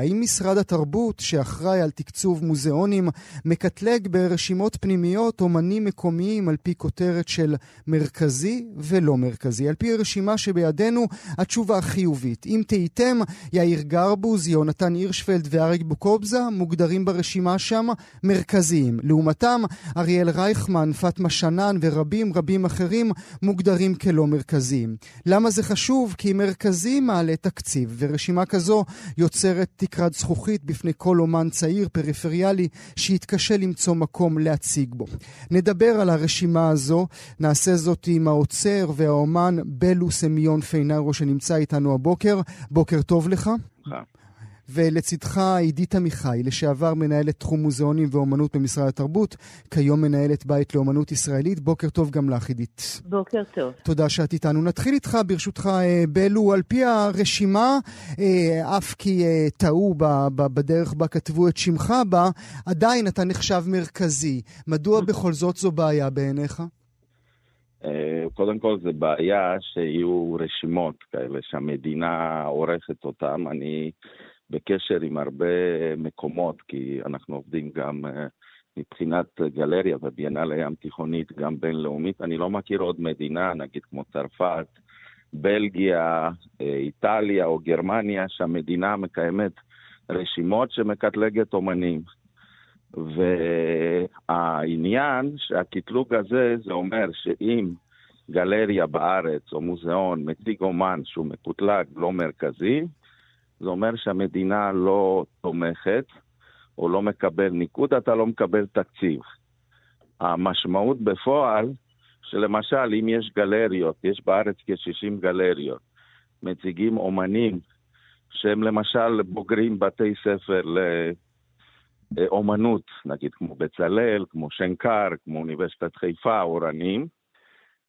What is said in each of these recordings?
האם משרד התרבות, שאחראי על תקצוב מוזיאונים, מקטלג ברשימות פנימיות אומנים מקומיים על פי כותרת של מרכזי ולא מרכזי? על פי הרשימה שבידינו, התשובה חיובית. אם תהיתם, יאיר גרבוז, יונתן הירשפלד ואריק בוקובזה מוגדרים ברשימה שם מרכזיים. לעומתם, אריאל רייכמן, פטמה שנן ורבים רבים אחרים מוגדרים כלא מרכזיים. למה זה חשוב? כי מרכזי מעלה תקציב, ורשימה כזו יוצרת תקרת זכוכית בפני כל אומן צעיר פריפריאלי שיתקשה למצוא מקום להציג בו. נדבר על הרשימה הזו, נעשה זאת עם האוצר והאומן בלו סמיון פיינרו שנמצא איתנו הבוקר. בוקר טוב לך. ולצידך עידית עמיחי, לשעבר מנהלת תחום מוזיאונים ואומנות במשרד התרבות, כיום מנהלת בית לאומנות ישראלית. בוקר טוב גם לך, עידית. בוקר טוב. תודה שאת איתנו. נתחיל איתך, ברשותך, אה, בלו. על פי הרשימה, אה, אף כי אה, טעו בדרך בה כתבו את שמך בה, עדיין אתה נחשב מרכזי. מדוע בכל זאת זו בעיה בעיניך? קודם כל זה בעיה שיהיו רשימות כאלה שהמדינה עורכת אותן. אני בקשר עם הרבה מקומות, כי אנחנו עובדים גם אה, מבחינת גלריה וביאנל הים תיכונית, גם בינלאומית. אני לא מכיר עוד מדינה, נגיד כמו צרפת, בלגיה, אה, איטליה או גרמניה, שהמדינה מקיימת רשימות שמקטלגת אומנים. והעניין שהקטלוג הזה, זה אומר שאם גלריה בארץ או מוזיאון מציג אומן שהוא מקוטלג לא מרכזי, זה אומר שהמדינה לא תומכת או לא מקבל ניקוד, אתה לא מקבל תקציב. המשמעות בפועל, שלמשל, אם יש גלריות, יש בארץ כ-60 גלריות, מציגים אומנים שהם למשל בוגרים בתי ספר לאומנות, נגיד כמו בצלאל, כמו שנקר, כמו אוניברסיטת חיפה, אורנים.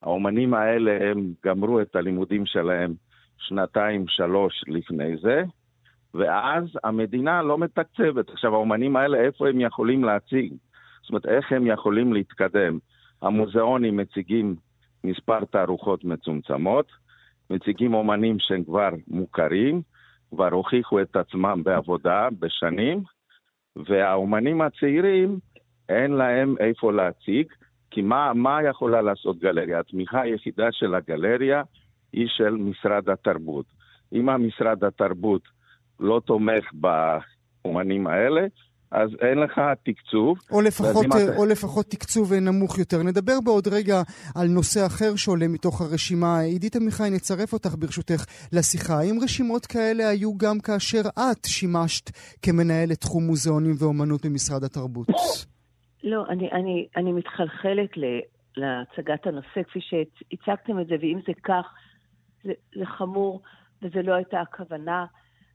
האומנים האלה, הם גמרו את הלימודים שלהם שנתיים, שלוש לפני זה, ואז המדינה לא מתקצבת. עכשיו, האומנים האלה, איפה הם יכולים להציג? זאת אומרת, איך הם יכולים להתקדם? המוזיאונים מציגים מספר תערוכות מצומצמות, מציגים אומנים שהם כבר מוכרים, כבר הוכיחו את עצמם בעבודה בשנים, והאומנים הצעירים, אין להם איפה להציג, כי מה, מה יכולה לעשות גלריה? התמיכה היחידה של הגלריה היא של משרד התרבות. אם המשרד התרבות לא תומך באומנים האלה, אז אין לך תקצוב. או לפחות, אתה... או לפחות תקצוב נמוך יותר. נדבר בעוד רגע על נושא אחר שעולה מתוך הרשימה. עידית עמיחי, נצרף אותך ברשותך לשיחה. האם רשימות כאלה היו גם כאשר את שימשת כמנהלת תחום מוזיאונים ואומנות במשרד התרבות? לא, אני, אני, אני מתחלחלת ל, להצגת הנושא כפי שהצגתם את זה, ואם זה כך, זה, זה חמור וזה לא הייתה הכוונה.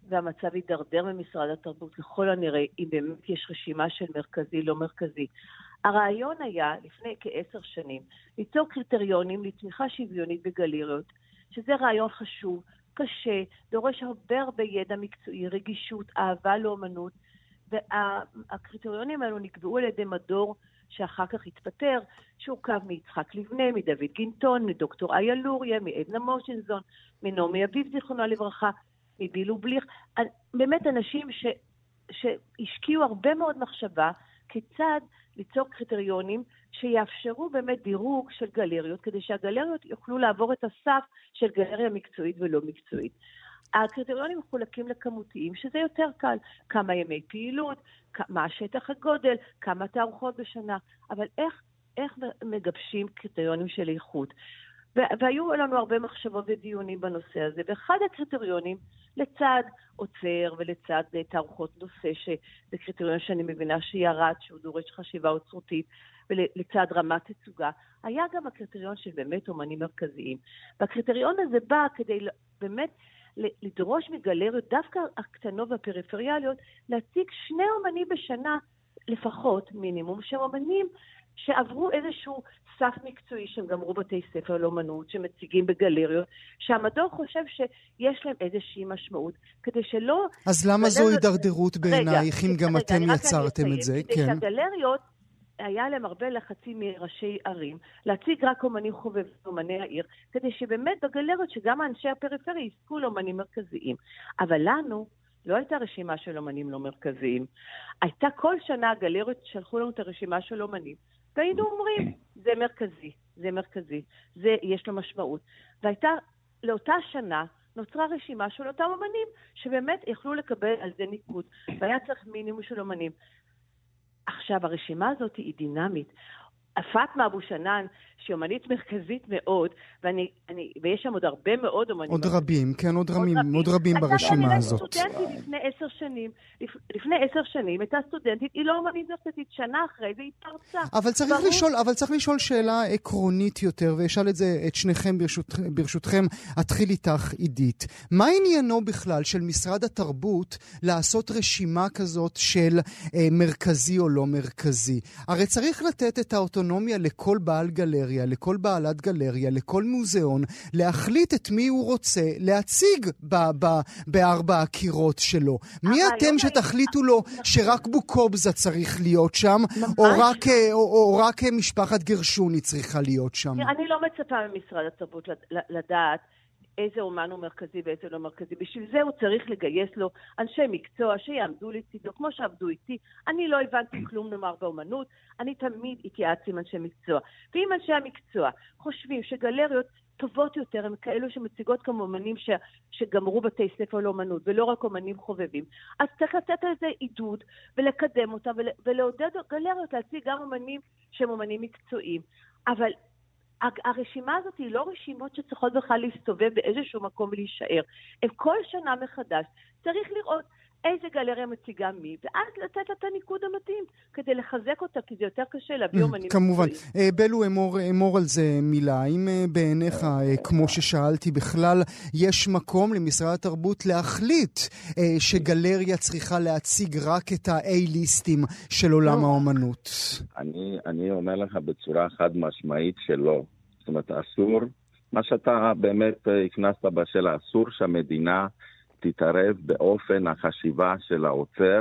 והמצב יידרדר ממשרד התרבות ככל הנראה, אם באמת יש רשימה של מרכזי, לא מרכזי. הרעיון היה, לפני כעשר שנים, ליצור קריטריונים לתמיכה שוויונית בגלריות, שזה רעיון חשוב, קשה, דורש הרבה הרבה ידע מקצועי, רגישות, אהבה לאומנות, והקריטריונים האלו נקבעו על ידי מדור שאחר כך התפטר, שהורכב מיצחק לבנה, מדוד גינטון, מדוקטור איה לוריה, מעדנה מושינזון, מנעמי אביב, זיכרונה לברכה, מבילו בליך, באמת אנשים ש, שהשקיעו הרבה מאוד מחשבה כיצד ליצור קריטריונים שיאפשרו באמת דירוג של גלריות, כדי שהגלריות יוכלו לעבור את הסף של גלריה מקצועית ולא מקצועית. הקריטריונים מחולקים לכמותיים, שזה יותר קל, כמה ימי פעילות, מה השטח הגודל, כמה תערוכות בשנה, אבל איך, איך מגבשים קריטריונים של איכות? והיו לנו הרבה מחשבות ודיונים בנושא הזה, ואחד הקריטריונים, לצד עוצר ולצד אה, תערוכות נושא, שזה קריטריון שאני מבינה שירד, שהוא דורש חשיבה אוצרותית, ולצד רמת תצוגה, היה גם הקריטריון של באמת אומנים מרכזיים. והקריטריון הזה בא כדי באמת לדרוש מגלריות, דווקא הקטנות והפריפריאליות, להציג שני אומנים בשנה לפחות, מינימום, שהם אומנים שעברו איזשהו סף מקצועי, שהם גמרו בתי ספר לאומנות, שמציגים בגלריות, שהמדור חושב שיש להם איזושהי משמעות, כדי שלא... אז למה זו הידרדרות בעינייך, אם גם רגע, אתם יצרתם את זה? כדי כן. שהגלריות היה להם הרבה לחצים מראשי ערים, להציג רק אומנים חובבים, אומני העיר, כדי שבאמת בגלריות, שגם אנשי הפריפריה יזכו לאומנים מרכזיים. אבל לנו, לא הייתה רשימה של אומנים לא מרכזיים. הייתה כל שנה הגלריות שלחו לנו את הרשימה של אומנים, והיינו אומרים, זה מרכזי, זה מרכזי, זה, יש לו משמעות. והייתה, לאותה שנה, נוצרה רשימה של אותם אומנים שבאמת יכלו לקבל על זה ניקוד, והיה צריך מינימום של אומנים. עכשיו, הרשימה הזאת היא דינמית. פאטמה אבו שנאן, שהיא אומנית מרכזית מאוד, ואני, אני, ויש שם עוד הרבה מאוד אומנים. עוד רבים, כן, עוד, רבים, עוד רבים ברשימה הזאת. הייתה סטודנטית לפני עשר שנים, לפני עשר שנים הייתה סטודנטית, היא לא אומנית מרכזית, שנה אחרי זה היא פרצה. אבל צריך, ברור... לשאול, אבל צריך לשאול שאלה עקרונית יותר, ואשאל את זה את שניכם ברשות, ברשותכם. אתחיל איתך, עידית. מה עניינו בכלל של משרד התרבות לעשות רשימה כזאת של אה, מרכזי או לא מרכזי? הרי צריך לתת את האוטונומיה לכל בעל גלריה. לכל בעלת גלריה, לכל מוזיאון, להחליט את מי הוא רוצה להציג ב- ב- בארבע הקירות שלו. מי אתם שתחליטו לו שרק בוקובזה צריך להיות שם, או רק, אה, או, או רק משפחת גרשוני צריכה להיות שם? אני לא מצפה ממשרד התרבות לדעת. איזה אומן הוא מרכזי ואיזה לא מרכזי. בשביל זה הוא צריך לגייס לו אנשי מקצוע שיעמדו לצידו, כמו שעבדו איתי. אני לא הבנתי כלום נאמר באומנות, אני תמיד התייעצתי עם אנשי מקצוע. ואם אנשי המקצוע חושבים שגלריות טובות יותר הם כאלו שמציגות כמו אומנים ש, שגמרו בתי ספר לאומנות ולא רק אומנים חובבים, אז צריך לתת לזה עידוד ולקדם אותם ול, ולעודד גלריות להציג גם אומנים שהם אומנים מקצועיים. אבל הרשימה הזאת היא לא רשימות שצריכות בכלל להסתובב באיזשהו מקום ולהישאר. הם כל שנה מחדש. צריך לראות איזה גלריה מציגה מי, ואז לתת לה את הניקוד המתאים, כדי לחזק אותה, כי זה יותר קשה להביא אומנים כמובן. אה, בלו, אמור, אמור על זה מילה. האם אה, בעיניך, אה, כמו ששאלתי בכלל, יש מקום למשרד התרבות להחליט שגלריה צריכה להציג רק את ה-A-ליסטים של עולם לא. האומנות? אני, אני אומר לך בצורה חד משמעית שלא. זאת אומרת, אסור, מה שאתה באמת הכנסת בשאלה, אסור שהמדינה... תתערב באופן החשיבה של העוצר,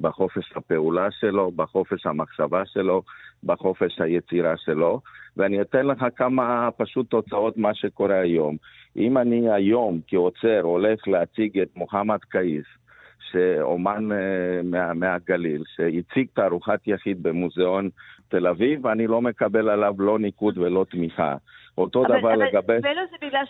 בחופש הפעולה שלו, בחופש המחשבה שלו, בחופש היצירה שלו. ואני אתן לך כמה פשוט תוצאות מה שקורה היום. אם אני היום כעוצר הולך להציג את מוחמד קאיס, שאומן uh, מה, מהגליל, שהציג תערוכת יחיד במוזיאון תל אביב, אני לא מקבל עליו לא ניקוד ולא תמיכה. אותו אבל, דבר אבל לגבי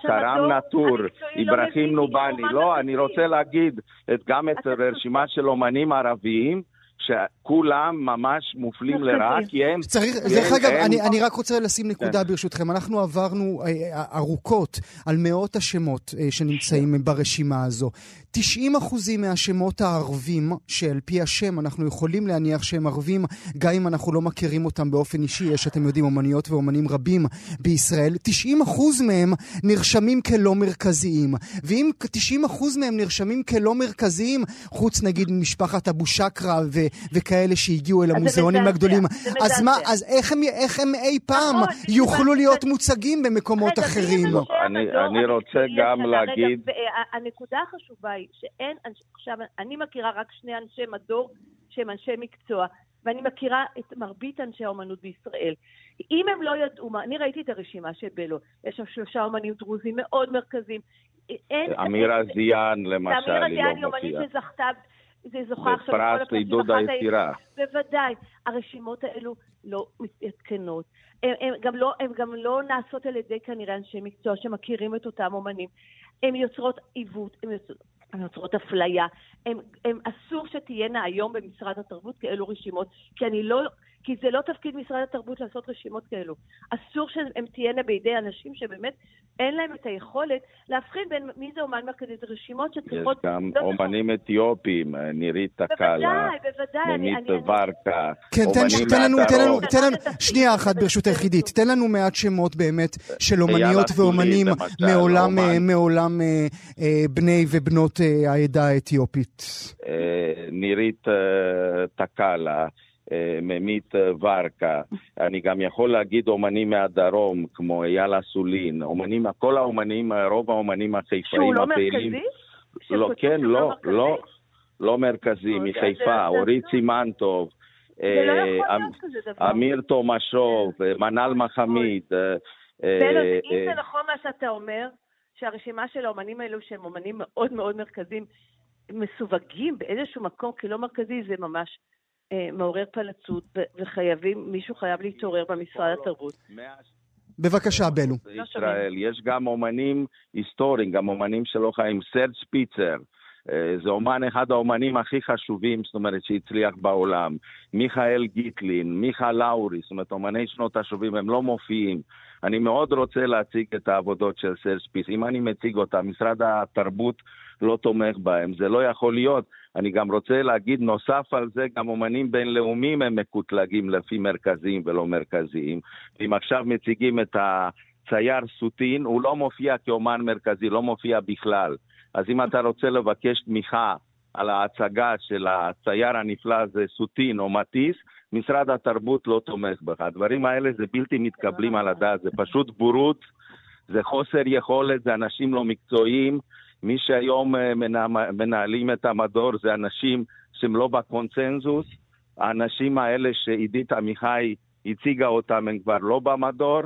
קרם נטור, אברהים לא נובני. לא, אני רוצה להגיד את, גם את הרשימה של אומנים ערביים. שכולם ממש מופלים לרעה, כי הם... צריך, דרך אגב, אני, אני רק רוצה לשים נקודה כן. ברשותכם. אנחנו עברנו אה, אה, ארוכות על מאות השמות אה, שנמצאים ברשימה הזו. 90 אחוזים מהשמות הערבים, שעל פי השם אנחנו יכולים להניח שהם ערבים, גם אם אנחנו לא מכירים אותם באופן אישי, יש, אתם יודעים, אומניות ואומנים רבים בישראל, 90 אחוז מהם נרשמים כלא מרכזיים. ואם 90 אחוז מהם נרשמים כלא מרכזיים, חוץ נגיד ממשפחת אבו שקרה ו- וכאלה שהגיעו אל המוזיאונים הגדולים, אז מה, אז איך הם, איך הם אי פעם נכון, יוכלו להיות מוצגים במקומות אחרים? אני רוצה גם להגיד... הנקודה החשובה היא שאין, עכשיו, אני מכירה רק שני אנשי מדור שהם אנשי מקצוע, ואני מכירה את מרבית אנשי האומנות בישראל. אם הם לא ידעו מה, אני ראיתי את הרשימה של בלו, יש שם שלושה אומנים דרוזים מאוד מרכזיים. אמירה זיאן למשל, היא לא מופיעה. אמירה זיאן היא אומנית שזכתה, זה זוכה עכשיו... בפרס לעידוד היצירה. בוודאי. הרשימות האלו לא מתעדכנות. הן גם, לא, גם לא נעשות על ידי כנראה אנשי מקצוע שמכירים את אותם אומנים. הן יוצרות עיוות, הן יוצרות הן יוצרות אפליה. הם, הם אסור שתהיינה היום במשרד התרבות כאלו רשימות, כי אני לא, כי זה לא תפקיד משרד התרבות לעשות רשימות כאלו. אסור שהן תהיינה בידי אנשים שבאמת אין להם את היכולת להבחין בין מי זה אומן מרכזי, זה רשימות שצריכות... יש גם אומנים אתיופים, נירית תקאלה, ממית ורקה, כן, תן לנו, תן לנו, תן לנו, שנייה אחת ברשותך עידית, תן לנו מעט שמות באמת של אומניות ואומנים מעולם, מעולם אה, אה, בני ובנות אה, העדה האתיופית. נירית תקאלה. ממית ורקה, אני גם יכול להגיד אומנים מהדרום, כמו אייל אסולין, אומנים, כל האומנים, רוב האומנים החיפאים שהוא לא מרכזי? לא, כן, לא, לא, לא מרכזי, מחיפה, אורית סימנטוב, אמיר תומשוב, מנל מחמיד. בלו, אם זה נכון מה שאתה אומר, שהרשימה של האומנים האלו, שהם אומנים מאוד מאוד מרכזיים, מסווגים באיזשהו מקום כלא מרכזי, זה ממש אה, מעורר פלצות, וחייבים, מישהו חייב להתעורר במשרד התרבות. בבקשה, בלו. בישראל יש גם אומנים היסטוריים, גם אומנים שלא חיים. סרד שפיצר, אה, זה אומן, אחד האומנים הכי חשובים, זאת אומרת, שהצליח בעולם. מיכאל גיטלין, מיכה לאורי, זאת אומרת, אומני שנות ה-70, הם לא מופיעים. אני מאוד רוצה להציג את העבודות של שפיצר. אם אני מציג אותה, משרד התרבות לא תומך בהם. זה לא יכול להיות. אני גם רוצה להגיד, נוסף על זה, גם אומנים בינלאומיים הם מקוטלגים לפי מרכזיים ולא מרכזיים. אם עכשיו מציגים את הצייר סוטין, הוא לא מופיע כאומן מרכזי, לא מופיע בכלל. אז אם אתה רוצה לבקש תמיכה על ההצגה של הצייר הנפלא הזה, סוטין או מטיס, משרד התרבות לא תומך בך. הדברים האלה זה בלתי מתקבלים על הדעת, זה פשוט בורות, זה חוסר יכולת, זה אנשים לא מקצועיים. מי שהיום אה, מנהלים את המדור זה אנשים שהם לא בקונצנזוס. האנשים האלה שעידית עמיחי הציגה אותם הם כבר לא במדור.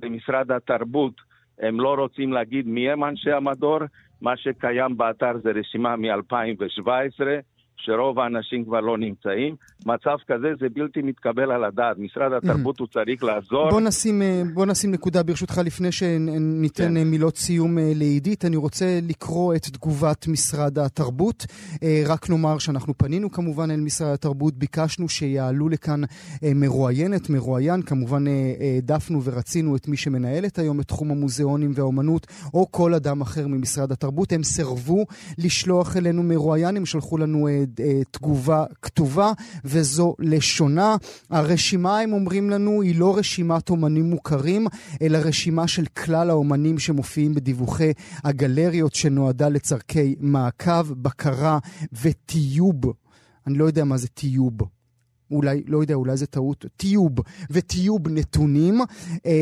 במשרד התרבות הם לא רוצים להגיד מי הם אנשי המדור. מה שקיים באתר זה רשימה מ-2017. שרוב האנשים כבר לא נמצאים. מצב כזה זה בלתי מתקבל על הדעת. משרד התרבות הוא צריך לעזור. בוא נשים, אה, בוא נשים נקודה ברשותך לפני שניתן כן. אה, מילות סיום אה, לעידית. אני רוצה לקרוא את תגובת משרד התרבות. רק נאמר שאנחנו פנינו כמובן אל משרד התרבות, ביקשנו שיעלו לכאן מרואיינת, מרואיין. כמובן העדפנו ורצינו את מי שמנהלת היום את תחום המוזיאונים והאומנות, או כל אדם אחר ממשרד התרבות. הם סירבו לשלוח אלינו מרואיין, הם שלחו לנו אה, תגובה כתובה, וזו לשונה. הרשימה, הם אומרים לנו, היא לא רשימת אומנים מוכרים, אלא רשימה של כלל האומנים שמופיעים בדיווחי הגלריות שנועדה לצורכי מעקב, בקרה וטיוב. אני לא יודע מה זה טיוב. אולי, לא יודע, אולי זה טעות, טיוב וטיוב נתונים. אה,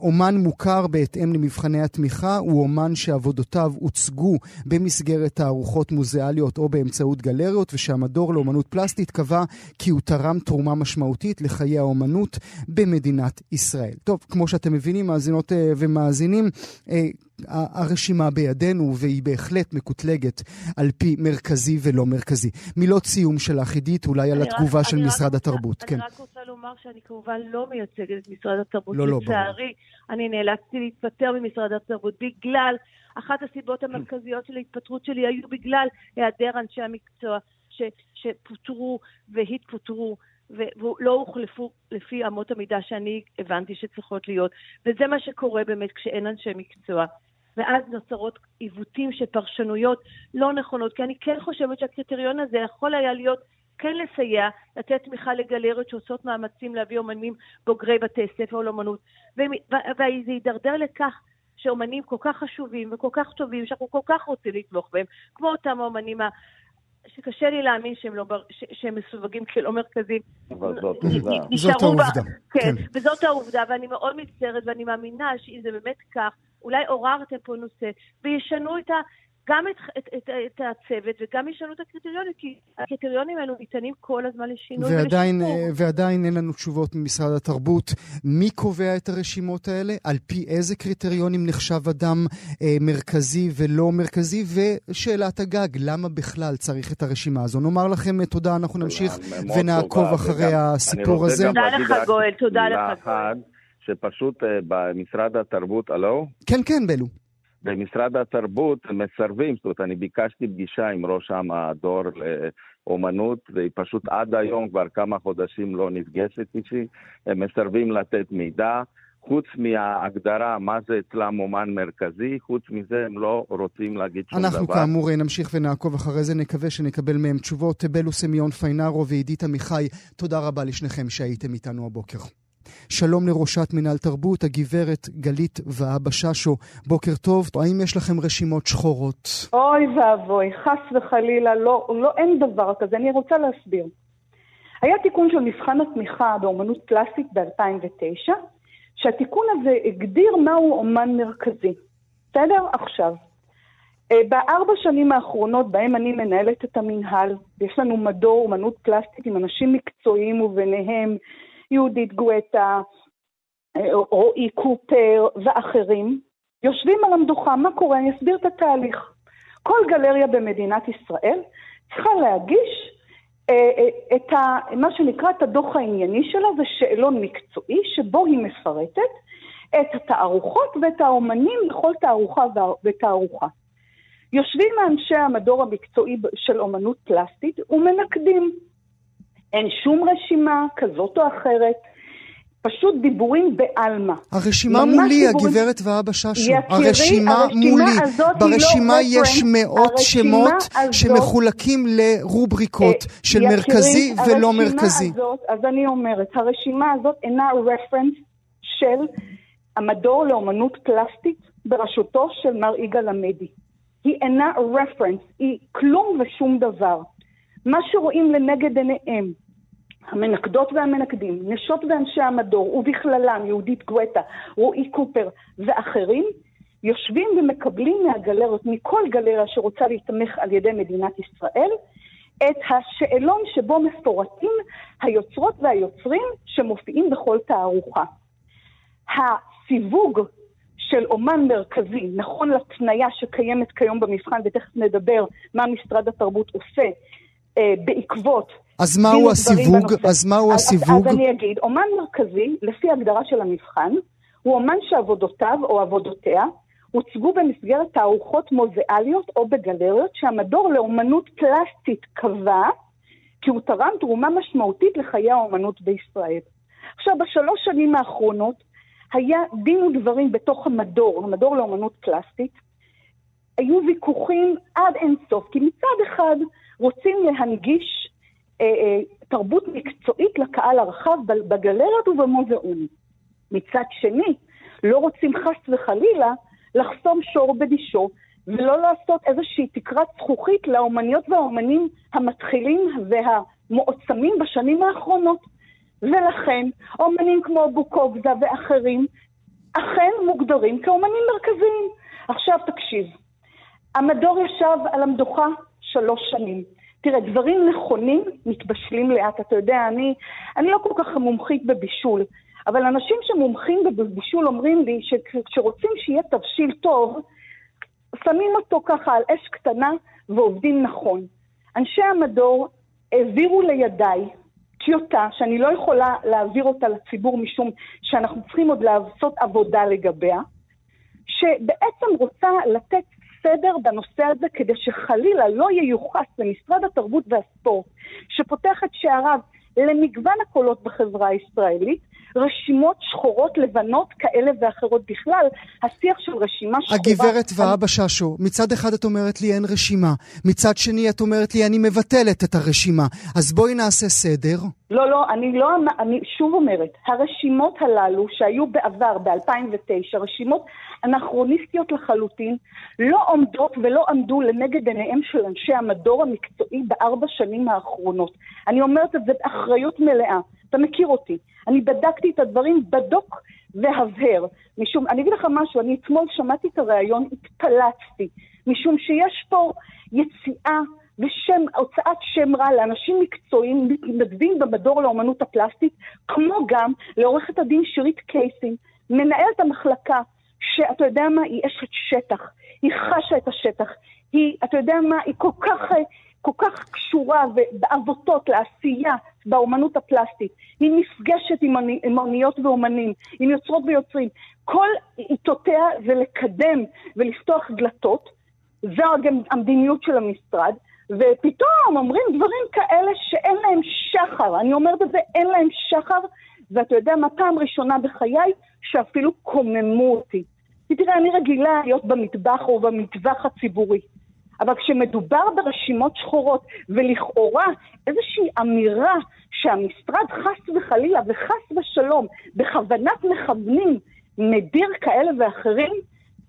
אומן מוכר בהתאם למבחני התמיכה הוא אומן שעבודותיו הוצגו במסגרת תערוכות מוזיאליות או באמצעות גלריות, ושהמדור לאומנות פלסטית קבע כי הוא תרם תרומה משמעותית לחיי האומנות במדינת ישראל. טוב, כמו שאתם מבינים, מאזינות אה, ומאזינים, אה, הרשימה בידינו, והיא בהחלט מקוטלגת על פי מרכזי ולא מרכזי. מילות סיום שלך, עידית, אולי על התגובה של משרד התרבות. אני כן. רק רוצה לומר שאני כמובן לא מייצגת את משרד התרבות. לא, לא. לצערי, אני נאלצתי להתפטר ממשרד התרבות בגלל, אחת הסיבות המרכזיות של ההתפטרות שלי היו בגלל היעדר אנשי המקצוע ש, שפוטרו והתפוטרו. ולא הוחלפו לפי אמות המידה שאני הבנתי שצריכות להיות. וזה מה שקורה באמת כשאין אנשי מקצוע. ואז נוצרות עיוותים של פרשנויות לא נכונות, כי אני כן חושבת שהקריטריון הזה יכול היה להיות כן לסייע, לתת תמיכה לגלריות שעושות מאמצים להביא אומנים בוגרי בתי ספר לאומנות, וזה יידרדר לכך שאומנים כל כך חשובים וכל כך טובים, שאנחנו כל כך רוצים לתמוך בהם, כמו אותם האומנים שקשה לי להאמין שהם, לא, ש, שהם מסווגים כלא מרכזיים. אבל זאת עובדה. זאת העובדה. כן, כן, וזאת העובדה, ואני מאוד מצטערת, ואני מאמינה שאם זה באמת כך, אולי עוררתם פה נושא, וישנו את ה... גם את, את, את, את הצוות וגם ישנו את הקריטריונים, כי הקריטריונים האלו ניתנים כל הזמן לשינוי ועדיין, ולשיפור. ועדיין אין לנו תשובות ממשרד התרבות. מי קובע את הרשימות האלה? על פי איזה קריטריונים נחשב אדם אה, מרכזי ולא מרכזי? ושאלת הגג, למה בכלל צריך את הרשימה הזו? נאמר לכם אה, תודה, אנחנו נמשיך ונעקוב אחרי וגם, הסיפור הזה. תודה לך גואל, תודה לך גואל. שפשוט uh, במשרד התרבות, הלו? כן, כן, בלו. במשרד התרבות מסרבים, זאת אומרת, אני ביקשתי פגישה עם ראש המדור לאומנות, והיא פשוט עד היום, כבר כמה חודשים לא נפגשת איתי, הם מסרבים לתת מידע. חוץ מההגדרה מה זה אצלם אומן מרכזי, חוץ מזה הם לא רוצים להגיד שום אנחנו דבר. אנחנו כאמור נמשיך ונעקוב אחרי זה, נקווה שנקבל מהם תשובות. בלו סמיון פיינארו ועידית עמיחי, תודה רבה לשניכם שהייתם איתנו הבוקר. שלום לראשת מינהל תרבות, הגברת גלית ואבא ששו. בוקר טוב, האם יש לכם רשימות שחורות? אוי ואבוי, חס וחלילה, לא, לא, אין דבר כזה. אני רוצה להסביר. היה תיקון של מבחן התמיכה באומנות קלאסית ב-2009, שהתיקון הזה הגדיר מהו אומן מרכזי. בסדר? עכשיו, אה, בארבע שנים האחרונות בהם אני מנהלת את המינהל, יש לנו מדור אומנות פלסטית עם אנשים מקצועיים וביניהם יהודית גואטה, אה, רועי קופר ואחרים, יושבים על המדוכה, מה קורה? אני אסביר את התהליך. כל גלריה במדינת ישראל צריכה להגיש אה, אה, את ה, מה שנקרא את הדוח הענייני שלה, זה שאלון מקצועי שבו היא מפרטת את התערוכות ואת האומנים לכל תערוכה ותערוכה. יושבים אנשי המדור המקצועי של אומנות פלסטית ומנקדים. אין שום רשימה כזאת או אחרת. פשוט דיבורים בעלמא. הרשימה מולי, דיבורים... הגברת ואבא ששו. יקירי, הרשימה, הרשימה מולי. ברשימה לא יש מאות שמות הזאת, שמחולקים לרובריקות אה, של יקירי, מרכזי ולא מרכזי. הזאת, אז אני אומרת, הרשימה הזאת אינה רפרנס של המדור לאומנות פלסטית בראשותו של מר יגאל עמדי. היא אינה רפרנס, היא כלום ושום דבר. מה שרואים לנגד עיניהם המנקדות והמנקדים, נשות ואנשי המדור, ובכללם יהודית גואטה, רועי קופר ואחרים, יושבים ומקבלים מהגלריות, מכל גלריה שרוצה להתמך על ידי מדינת ישראל, את השאלון שבו מפורטים היוצרות והיוצרים שמופיעים בכל תערוכה. הסיווג של אומן מרכזי, נכון לתניה שקיימת כיום במבחן, ותכף נדבר מה משרד התרבות עושה בעקבות אז מהו הסיווג? אז מהו הסיווג? אז אני אגיד, אומן מרכזי, לפי הגדרה של המבחן, הוא אומן שעבודותיו או עבודותיה הוצגו במסגרת תערוכות מוזיאליות או בגלריות שהמדור לאומנות פלסטית קבע כי הוא תרם תרומה משמעותית לחיי האומנות בישראל. עכשיו, בשלוש שנים האחרונות היה דין ודברים בתוך המדור, המדור לאומנות פלסטית. היו ויכוחים עד אינסוף, כי מצד אחד רוצים להנגיש אה, אה, תרבות מקצועית לקהל הרחב בגלריות ובמוזיאונים. מצד שני, לא רוצים חס וחלילה לחסום שור בדישו ולא לעשות איזושהי תקרת זכוכית לאומניות והאומנים המתחילים והמועצמים בשנים האחרונות. ולכן, אומנים כמו בוקובזה ואחרים אכן מוגדרים כאומנים מרכזיים. עכשיו תקשיב, המדור ישב על המדוכה שלוש שנים. תראה, דברים נכונים מתבשלים לאט. אתה יודע, אני, אני לא כל כך מומחית בבישול, אבל אנשים שמומחים בבישול אומרים לי שכשרוצים שיהיה תבשיל טוב, שמים אותו ככה על אש קטנה ועובדים נכון. אנשי המדור העבירו לידיי טיוטה שאני לא יכולה להעביר אותה לציבור משום שאנחנו צריכים עוד לעשות עבודה לגביה, שבעצם רוצה לתת סדר בנושא הזה כדי שחלילה לא ייוחס למשרד התרבות והספורט, שפותח את שעריו למגוון הקולות בחברה הישראלית, רשימות שחורות לבנות כאלה ואחרות בכלל. השיח של רשימה שחורה... הגברת ואבא ששו, מצד אחד את אומרת לי אין רשימה, מצד שני את אומרת לי אני מבטלת את הרשימה. אז בואי נעשה סדר. לא, לא, אני לא, אני שוב אומרת, הרשימות הללו שהיו בעבר, ב-2009, רשימות אנכרוניסטיות לחלוטין, לא עומדות ולא עמדו לנגד עיניהם של אנשי המדור המקצועי בארבע שנים האחרונות. אני אומרת את זה באחריות מלאה. אתה מכיר אותי. אני בדקתי את הדברים בדוק והבהר. משום, אני אגיד לך משהו, אני אתמול שמעתי את הריאיון, התפלצתי, משום שיש פה יציאה ושם, הוצאת שם רע לאנשים מקצועיים, מתנדבים במדור לאומנות הפלסטית, כמו גם לעורכת הדין שירית קייסין, מנהלת המחלקה, שאתה יודע מה, היא אשת שטח, היא חשה את השטח, היא, אתה יודע מה, היא כל כך כל כך קשורה בעבותות לעשייה באומנות הפלסטית. היא נפגשת עם, אוניות ואומנים, עם יוצרות ויוצרים. כל עיתותיה זה לקדם ולפתוח דלתות. זו המדיניות של המשרד. ופתאום אומרים דברים כאלה שאין להם שחר. אני אומרת את זה, אין להם שחר, ואתה יודע מה, פעם ראשונה בחיי שאפילו קוממו אותי. תראה, אני רגילה להיות במטבח או במטווח הציבורי. אבל כשמדובר ברשימות שחורות, ולכאורה איזושהי אמירה שהמשרד חס וחלילה וחס ושלום בכוונת מכוונים מדיר כאלה ואחרים,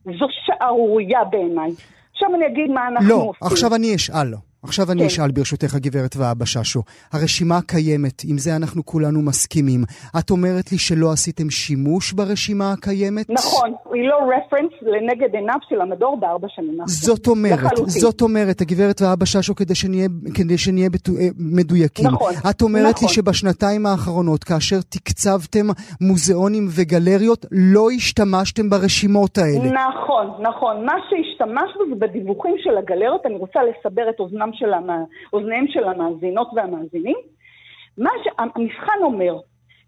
זו שערורייה בעיניי. עכשיו אני אגיד מה אנחנו לא, עושים. לא, עכשיו אני אשאל. עכשיו אני כן. אשאל ברשותך, הגברת ואבא ששו. הרשימה קיימת, עם זה אנחנו כולנו מסכימים. את אומרת לי שלא עשיתם שימוש ברשימה הקיימת? נכון, היא לא רפרנס לנגד עיניו של המדור בארבע שנים האחרונות. זאת אומרת, לחלוטין. זאת אומרת, הגברת ואבא ששו, כדי שנהיה, כדי שנהיה בתו, אה, מדויקים. נכון, את אומרת נכון. לי שבשנתיים האחרונות, כאשר תקצבתם מוזיאונים וגלריות, לא השתמשתם ברשימות האלה. נכון, נכון. מה שהשתמשנו זה בדיווחים של הגלריות, אני רוצה לסבר את אוזנם של המ... של המאזינות והמאזינים. מה שהמבחן אומר,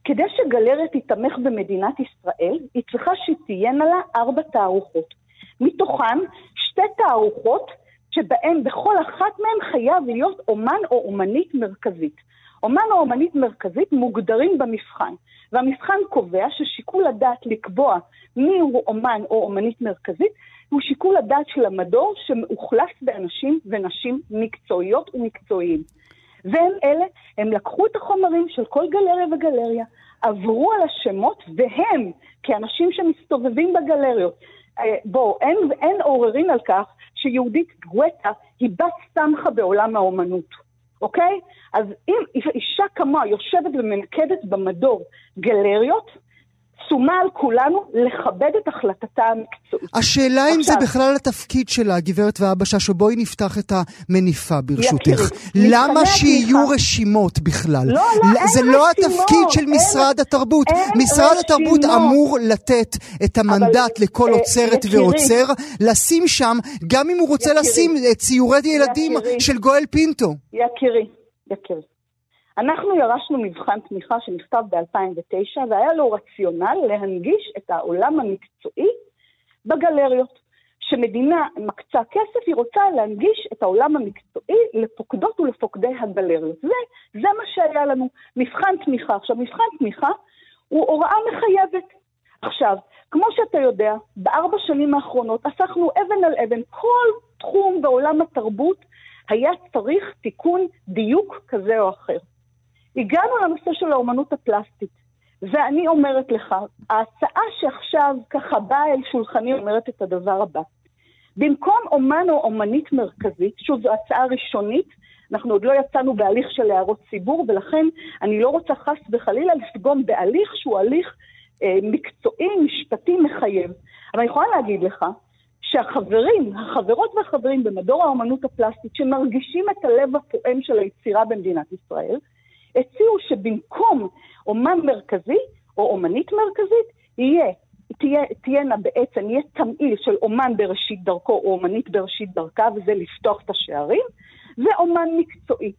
כדי שגלריה תתמך במדינת ישראל, היא צריכה שתהיינה לה ארבע תערוכות. מתוכן שתי תערוכות שבהן בכל אחת מהן חייב להיות אומן או אומנית מרכזית. אומן או אומנית מרכזית מוגדרים במבחן, והמבחן קובע ששיקול הדעת לקבוע מיהו אומן או אומנית מרכזית הוא שיקול הדעת של המדור שמאוכלס באנשים ונשים מקצועיות ומקצועיים. והם אלה, הם לקחו את החומרים של כל גלריה וגלריה, עברו על השמות, והם, כאנשים שמסתובבים בגלריות, אה, בואו, אין, אין עוררין על כך שיהודית גואטה היא בת סמכה בעולם האומנות, אוקיי? אז אם אישה כמוה יושבת וממקדת במדור גלריות, שומה על כולנו לכבד את החלטתה המקצועית. השאלה עכשיו, אם זה בכלל התפקיד שלה, גברת ואבא ששו, בואי נפתח את המניפה ברשותך. למה שיהיו לך... רשימות בכלל? לא, לא, אין זה רשימות. לא התפקיד של משרד אין, התרבות. אין משרד רשימות. התרבות אמור לתת את המנדט אבל, לכל אה, עוצרת יקירי, ועוצר, לשים שם, גם אם הוא רוצה יקירי, לשים ציורי ילדים יקירי, של גואל פינטו. יקירי, יקירי. אנחנו ירשנו מבחן תמיכה שנכתב ב-2009, והיה לו רציונל להנגיש את העולם המקצועי בגלריות. כשמדינה מקצה כסף, היא רוצה להנגיש את העולם המקצועי לפוקדות ולפוקדי הגלריות. זה, זה מה שהיה לנו, מבחן תמיכה. עכשיו, מבחן תמיכה הוא הוראה מחייבת. עכשיו, כמו שאתה יודע, בארבע שנים האחרונות אספנו אבן על אבן, כל תחום בעולם התרבות היה צריך תיקון דיוק כזה או אחר. הגענו לנושא של האומנות הפלסטית, ואני אומרת לך, ההצעה שעכשיו ככה באה אל שולחני אומרת את הדבר הבא. במקום אומן או אומנית מרכזית, שוב, זו הצעה ראשונית, אנחנו עוד לא יצאנו בהליך של הערות ציבור, ולכן אני לא רוצה חס וחלילה לפגום בהליך שהוא הליך אה, מקצועי, משפטי, מחייב. אבל אני יכולה להגיד לך שהחברים, החברות והחברים במדור האומנות הפלסטית, שמרגישים את הלב הפועם של היצירה במדינת ישראל, הציעו שבמקום אומן מרכזי או אומנית מרכזית, יהיה, תהיה, תהיינה בעצם, יהיה תמהיל של אומן בראשית דרכו או אומנית בראשית דרכה, וזה לפתוח את השערים, ואומן מקצועי.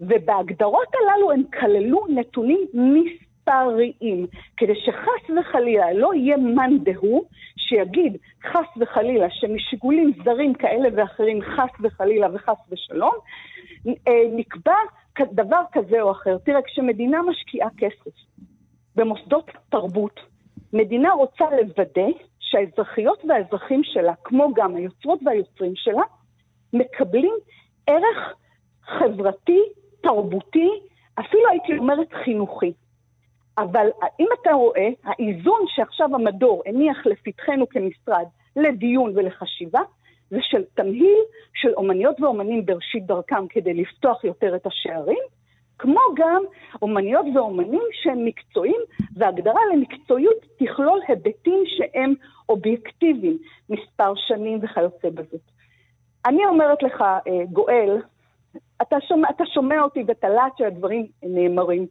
ובהגדרות הללו הם כללו נתונים מספריים, כדי שחס וחלילה לא יהיה מאן דהוא שיגיד חס וחלילה שמשיקולים זרים כאלה ואחרים חס וחלילה וחס ושלום, אה, נקבע דבר כזה או אחר. תראה, כשמדינה משקיעה כסף במוסדות תרבות, מדינה רוצה לוודא שהאזרחיות והאזרחים שלה, כמו גם היוצרות והיוצרים שלה, מקבלים ערך חברתי, תרבותי, אפילו הייתי אומרת חינוכי. אבל אם אתה רואה, האיזון שעכשיו המדור הניח לפתחנו כמשרד לדיון ולחשיבה, זה של תמהיל של אומניות ואומנים בראשית דרכם כדי לפתוח יותר את השערים, כמו גם אומניות ואומנים שהם מקצועיים, והגדרה למקצועיות תכלול היבטים שהם אובייקטיביים, מספר שנים וכיוצא בזאת. אני אומרת לך, אה, גואל, אתה שומע, אתה שומע אותי בתל"ת שהדברים נאמרים.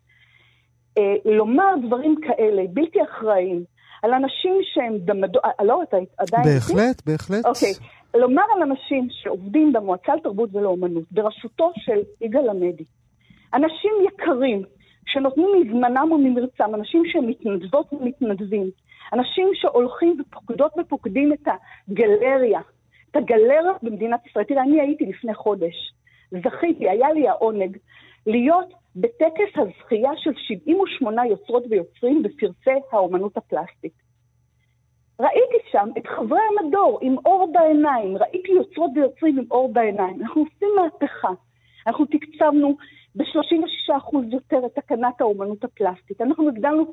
אה, לומר דברים כאלה, בלתי אחראיים, על אנשים שהם במדור... אה, לא, אתה עדיין... בהחלט, בהחלט. אוקיי. לומר על אנשים שעובדים במועצה לתרבות ולאומנות, בראשותו של יגאל עמדי, אנשים יקרים, שנותנים מזמנם וממרצם, אנשים שהם מתנדבות ומתנדבים, אנשים שהולכים ופוקדות ופוקדים את הגלריה, את הגלריות במדינת ישראל. תראה, אני הייתי לפני חודש, זכיתי, היה לי העונג להיות בטקס הזכייה של 78 יוצרות ויוצרים בפרסי האומנות הפלסטית. ראיתי שם את חברי המדור עם אור בעיניים, ראיתי יוצרות ויוצרים עם אור בעיניים. אנחנו עושים מהפכה. אנחנו תקצבנו ב-36% יותר את תקנת האומנות הפלסטית. אנחנו הגדלנו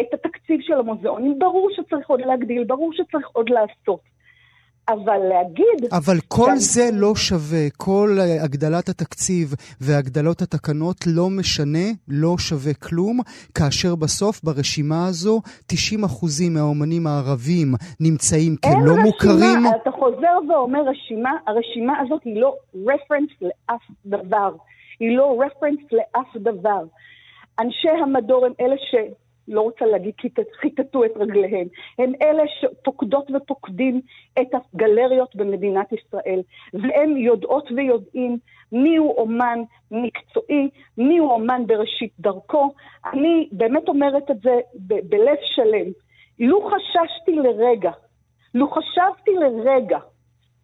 את התקציב של המוזיאונים. ברור שצריך עוד להגדיל, ברור שצריך עוד לעשות. אבל להגיד... אבל כל שאני... זה לא שווה, כל אה, הגדלת התקציב והגדלות התקנות לא משנה, לא שווה כלום, כאשר בסוף ברשימה הזו 90% מהאומנים הערבים נמצאים כלא רשימה, מוכרים. אתה חוזר ואומר רשימה, הרשימה הזאת היא לא רפרנס לאף דבר. היא לא רפרנס לאף דבר. אנשי המדור הם אלה ש... לא רוצה להגיד חיטטו את רגליהם, הם אלה שפוקדות ופוקדים את הגלריות במדינת ישראל, והם יודעות ויודעים מיהו אומן מקצועי, מיהו אומן בראשית דרכו. אני באמת אומרת את זה ב- בלב שלם. לו חששתי לרגע, לו חשבתי לרגע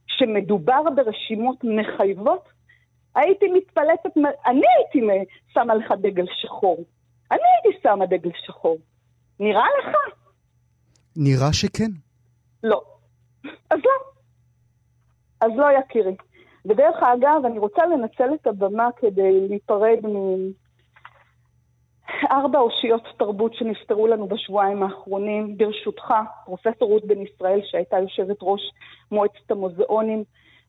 שמדובר ברשימות מחייבות, הייתי מתפלטת, אני הייתי שמה לך דגל שחור. אני הייתי שמה דגל שחור. נראה לך? נראה שכן. לא. אז לא. אז לא, יקירי. ודרך אגב, אני רוצה לנצל את הבמה כדי להיפרד מארבע אושיות תרבות שנפטרו לנו בשבועיים האחרונים. ברשותך, פרופסור רות בן ישראל, שהייתה יושבת ראש מועצת המוזיאונים,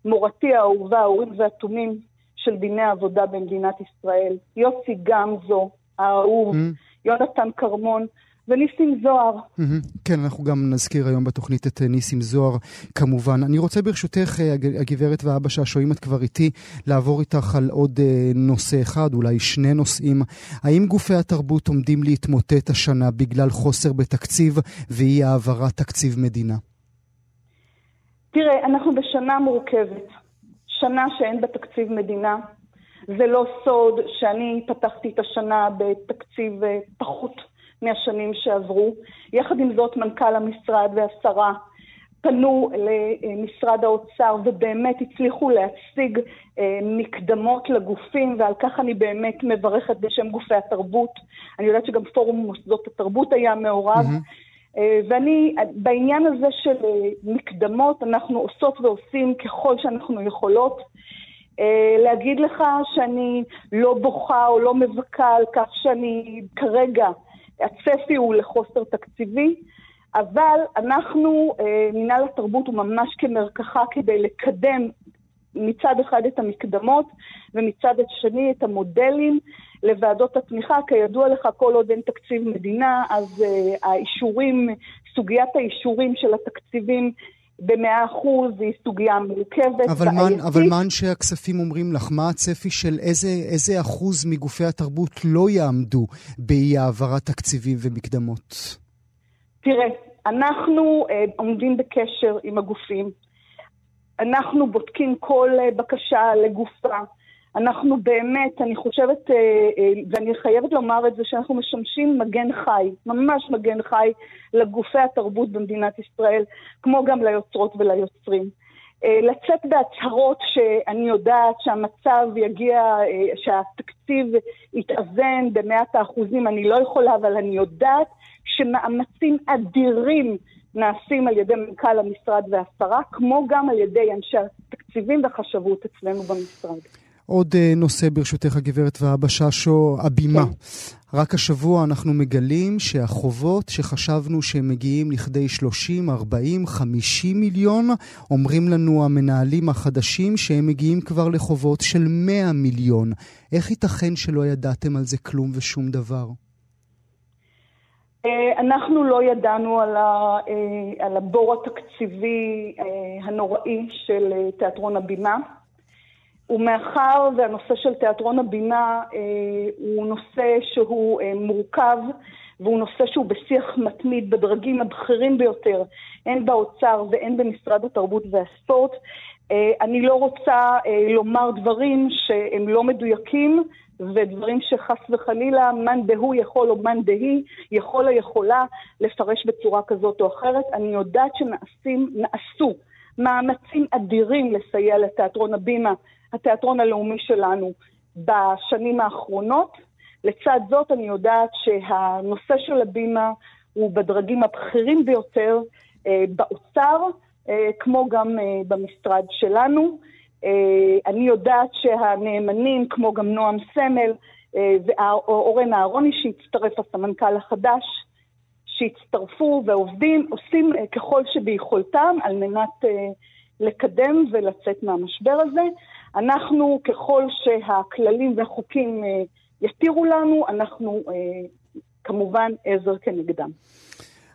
מורתי האהובה, האורים והתומים של דיני העבודה במדינת ישראל, יוסי גמזו, האהוב, mm. יונתן כרמון, וניסים זוהר. Mm-hmm. כן, אנחנו גם נזכיר היום בתוכנית את אה, ניסים זוהר, כמובן. אני רוצה ברשותך, אה, הגברת ואבא שהשוהים את כבר איתי, לעבור איתך על עוד אה, נושא אחד, אולי שני נושאים. האם גופי התרבות עומדים להתמוטט השנה בגלל חוסר בתקציב ואי העברת תקציב מדינה? תראה, אנחנו בשנה מורכבת. שנה שאין בה תקציב מדינה. זה לא סוד שאני פתחתי את השנה בתקציב אה, פחות מהשנים שעברו. יחד עם זאת, מנכ"ל המשרד והשרה פנו למשרד האוצר ובאמת הצליחו להציג אה, מקדמות לגופים, ועל כך אני באמת מברכת בשם גופי התרבות. אני יודעת שגם פורום מוסדות התרבות היה מעורב. Mm-hmm. ואני, בעניין הזה של מקדמות, אנחנו עושות ועושים ככל שאנחנו יכולות. אה, להגיד לך שאני לא בוכה או לא מבכה על כך שאני כרגע, הצפי הוא לחוסר תקציבי, אבל אנחנו, אה, מינהל התרבות הוא ממש כמרקחה כדי לקדם מצד אחד את המקדמות ומצד השני את המודלים לוועדות התמיכה. כידוע לך, כל עוד אין תקציב מדינה, אז uh, האישורים, סוגיית האישורים של התקציבים במאה אחוז היא סוגיה מורכבת. אבל מה, אבל מה אנשי הכספים אומרים לך? מה הצפי של איזה, איזה אחוז מגופי התרבות לא יעמדו באי העברת תקציבים ומקדמות? תראה, אנחנו uh, עומדים בקשר עם הגופים. אנחנו בודקים כל uh, בקשה לגופה. אנחנו באמת, אני חושבת, אה, אה, ואני חייבת לומר את זה, שאנחנו משמשים מגן חי, ממש מגן חי לגופי התרבות במדינת ישראל, כמו גם ליוצרות וליוצרים. אה, לצאת בהצהרות שאני יודעת שהמצב יגיע, שהתקציב יתאזן במאת האחוזים, אני לא יכולה, אבל אני יודעת שמאמצים אדירים נעשים על ידי מנכ"ל המשרד והשרה, כמו גם על ידי אנשי התקציבים והחשבות אצלנו במשרד. עוד אה, נושא ברשותך, הגברת ואבא ששו, הבימה. כן. רק השבוע אנחנו מגלים שהחובות שחשבנו שהם מגיעים לכדי 30, 40, 50 מיליון, אומרים לנו המנהלים החדשים שהם מגיעים כבר לחובות של 100 מיליון. איך ייתכן שלא ידעתם על זה כלום ושום דבר? אה, אנחנו לא ידענו על, ה, אה, על הבור התקציבי הנוראי של תיאטרון הבימה. ומאחר והנושא של תיאטרון הבינה אה, הוא נושא שהוא אה, מורכב והוא נושא שהוא בשיח מתמיד בדרגים הבכירים ביותר, הן באוצר והן במשרד התרבות והספורט. אה, אני לא רוצה אה, לומר דברים שהם לא מדויקים ודברים שחס וחלילה מאן דהוא יכול או מאן דהי יכול או יכולה לפרש בצורה כזאת או אחרת. אני יודעת שנעשים, נעשו מאמצים אדירים לסייע לתיאטרון הבימה, התיאטרון הלאומי שלנו, בשנים האחרונות. לצד זאת אני יודעת שהנושא של הבימה הוא בדרגים הבכירים ביותר אה, באוצר, אה, כמו גם אה, במשרד שלנו. אה, אני יודעת שהנאמנים, כמו גם נועם סמל אה, ואורן אהרוני שהצטרף, הסמנכ"ל החדש, שהצטרפו ועובדים, עושים אה, ככל שביכולתם על מנת לקדם ולצאת מהמשבר הזה. אנחנו, ככל שהכללים והחוקים יתירו לנו, אנחנו כמובן עזר כנגדם.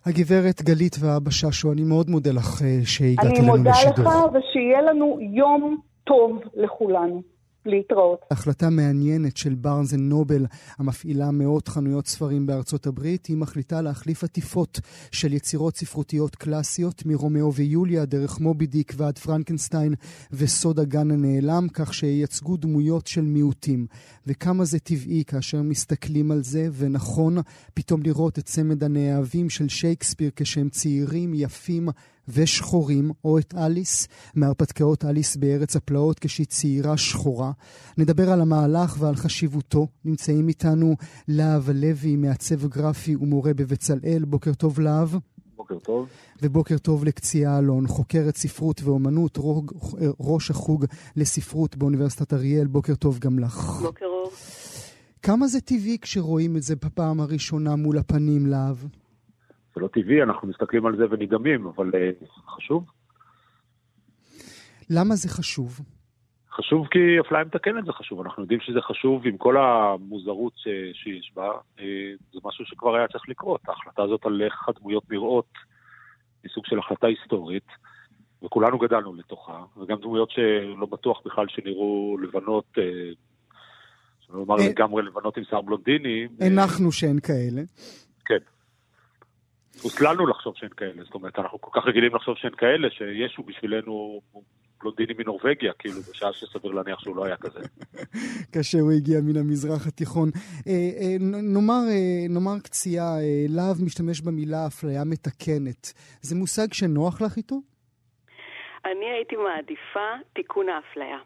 הגברת גלית ואבא ששו, אני מאוד מודה לך שהגעת אלינו לשידור. אני מודה לך ושיהיה לנו יום טוב לכולנו. להתראות. החלטה מעניינת של בארנס נובל, המפעילה מאות חנויות ספרים בארצות הברית, היא מחליטה להחליף עטיפות של יצירות ספרותיות קלאסיות מרומאו ויוליה, דרך מובי דיק ועד פרנקנסטיין וסוד הגן הנעלם, כך שייצגו דמויות של מיעוטים. וכמה זה טבעי כאשר מסתכלים על זה, ונכון פתאום לראות את צמד הנאהבים של שייקספיר כשהם צעירים, יפים, ושחורים, או את אליס מהרפתקאות אליס בארץ הפלאות כשהיא צעירה שחורה. נדבר על המהלך ועל חשיבותו. נמצאים איתנו להב הלוי, מעצב גרפי ומורה בבצלאל. בוקר טוב להב. בוקר טוב. ובוקר טוב לקציעה אלון, חוקרת ספרות ואומנות, רוג, ראש החוג לספרות באוניברסיטת אריאל. בוקר טוב גם לך. בוקר טוב. כמה זה טבעי כשרואים את זה בפעם הראשונה מול הפנים, להב? זה לא טבעי, אנחנו מסתכלים על זה ונדהמים, אבל uh, חשוב. למה זה חשוב? חשוב כי אפליה מתקנת זה חשוב, אנחנו יודעים שזה חשוב עם כל המוזרות ש... שיש בה, אה, זה משהו שכבר היה צריך לקרות. ההחלטה הזאת על איך הדמויות נראות היא סוג של החלטה היסטורית, וכולנו גדלנו לתוכה, וגם דמויות שלא בטוח בכלל שנראו לבנות, אה, שלא לומר לגמרי לבנות עם שיער בלונדיני. הנחנו שהן כאלה. הוסללנו לחשוב שאין כאלה, זאת אומרת, אנחנו כל כך רגילים לחשוב שאין כאלה, שישו בשבילנו בלונדיני מנורבגיה, כאילו, בשעה שסביר להניח שהוא לא היה כזה. כאשר הוא הגיע מן המזרח התיכון. אה, אה, נאמר, אה, נאמר קציעה, להב משתמש במילה אפליה מתקנת. זה מושג שנוח לך איתו? אני הייתי מעדיפה תיקון האפליה.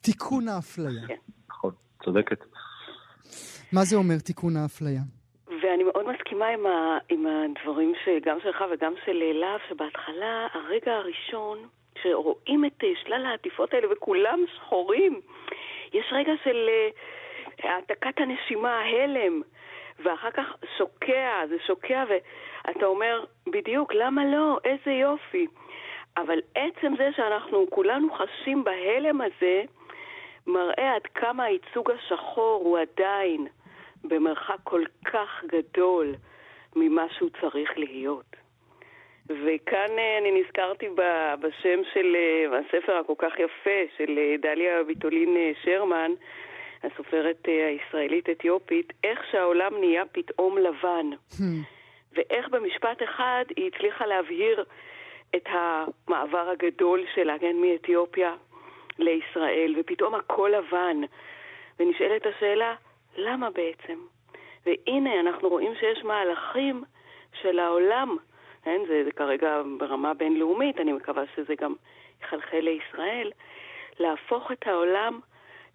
תיקון האפליה. כן. נכון, צודקת. מה זה אומר תיקון האפליה? ואני מאוד מסכימה עם, ה, עם הדברים שגם שלך וגם של להב, שבהתחלה, הרגע הראשון, שרואים את אה, שלל העטיפות האלה וכולם שחורים, יש רגע של uh, העתקת הנשימה, ההלם, ואחר כך שוקע, זה שוקע, ואתה אומר, בדיוק, למה לא? איזה יופי. אבל עצם זה שאנחנו כולנו חשים בהלם הזה, מראה עד כמה הייצוג השחור הוא עדיין במרחק כל כך גדול ממה שהוא צריך להיות. וכאן אה, אני נזכרתי בשם של אה, הספר הכל כך יפה של אה, דליה ביטולין שרמן, הסופרת הישראלית-אתיופית, איך שהעולם נהיה פתאום לבן. Hmm. ואיך במשפט אחד היא הצליחה להבהיר את המעבר הגדול שלה, כן, מאתיופיה לישראל, ופתאום הכל לבן. ונשאלת השאלה, למה בעצם? והנה, אנחנו רואים שיש מהלכים של העולם, כן? זה, זה כרגע ברמה בינלאומית, אני מקווה שזה גם יחלחל לישראל, להפוך את העולם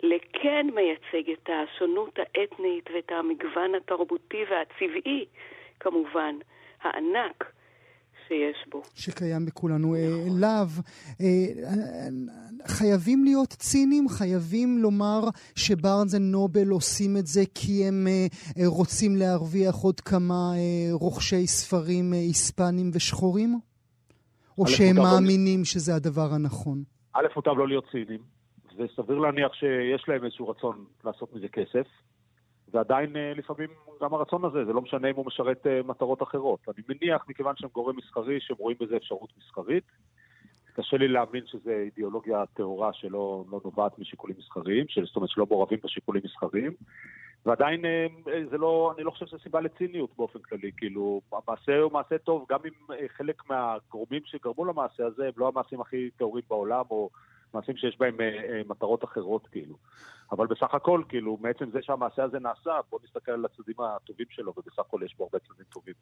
לכן מייצג את השונות האתנית ואת המגוון התרבותי והצבעי, כמובן, הענק שיש בו. שקיים בכולנו. אה, נכון. להב, אה, חייבים להיות ציניים, חייבים לומר שבארנס נובל עושים את זה כי הם אה, רוצים להרוויח עוד כמה רוכשי ספרים היספנים ושחורים? או שהם לא מאמינים שזה הדבר הנכון? א', מוטב לא להיות ציניים, וסביר להניח שיש להם איזשהו רצון לעשות מזה כסף. ועדיין אה, לפעמים גם הרצון הזה, זה לא משנה אם הוא משרת אה, מטרות אחרות. אני מניח, מכיוון שהם גורם מסחרי, שהם רואים בזה אפשרות מסחרית. קשה לי להאמין שזו אידיאולוגיה טהורה שלא לא נובעת משיקולים מסחריים, זאת אומרת שלא מעורבים בשיקולים מסחריים. ועדיין אה, זה לא, אני לא חושב שזו סיבה לציניות באופן כללי, כאילו, המעשה הוא מעשה טוב, גם אם חלק מהגורמים שגרמו למעשה הזה הם לא המעשים הכי טהורים בעולם, או מעשים שיש בהם מטרות אחרות, כאילו. אבל בסך הכל, כאילו, מעצם זה שהמעשה הזה נעשה, בוא נסתכל על הצדדים הטובים שלו, ובסך הכל יש בו הרבה צדדים טובים.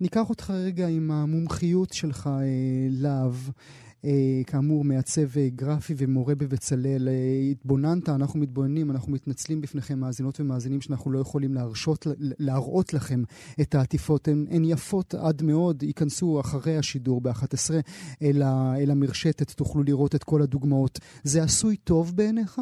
ניקח אותך רגע עם המומחיות שלך, אה, להב. אה, כאמור, מעצב אה, גרפי ומורה בבצלאל. אה, התבוננת, אנחנו מתבוננים, אנחנו מתנצלים בפניכם, מאזינות ומאזינים, שאנחנו לא יכולים להרשות, להראות לכם את העטיפות. הן, הן יפות עד מאוד, ייכנסו אחרי השידור ב-11 אל, אל המרשתת, תוכלו לראות את כל הדוגמאות. זה עשוי טוב בעיניך?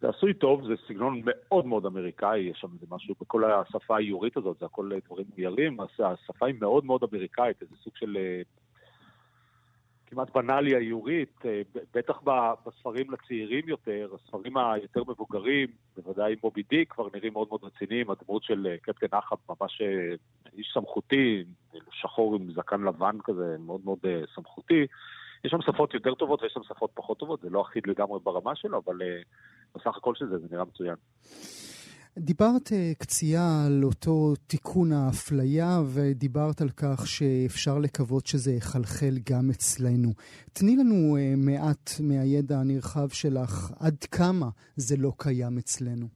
זה עשוי טוב, זה סגנון מאוד מאוד אמריקאי, יש שם איזה משהו בכל השפה האיורית הזאת, זה הכל דברים מאוירים, השפה היא מאוד מאוד אמריקאית, איזה סוג של כמעט בנאלי האיורית, אה, בטח בספרים לצעירים יותר, הספרים היותר מבוגרים, בוודאי מובי דיק כבר נראים מאוד מאוד רציניים, הדמות של אה, קפטן אחאב ממש אה, איש סמכותי, שחור עם זקן לבן כזה, מאוד מאוד סמכותי. יש שם שפות יותר טובות ויש שם שפות פחות טובות, זה לא אחיד לגמרי ברמה שלו, אבל בסך הכל של זה, זה נראה מצוין. דיברת אה, קצייה על אותו תיקון האפליה, ודיברת על כך שאפשר לקוות שזה יחלחל גם אצלנו. תני לנו uh, מעט מהידע הנרחב שלך, עד כמה זה לא קיים אצלנו.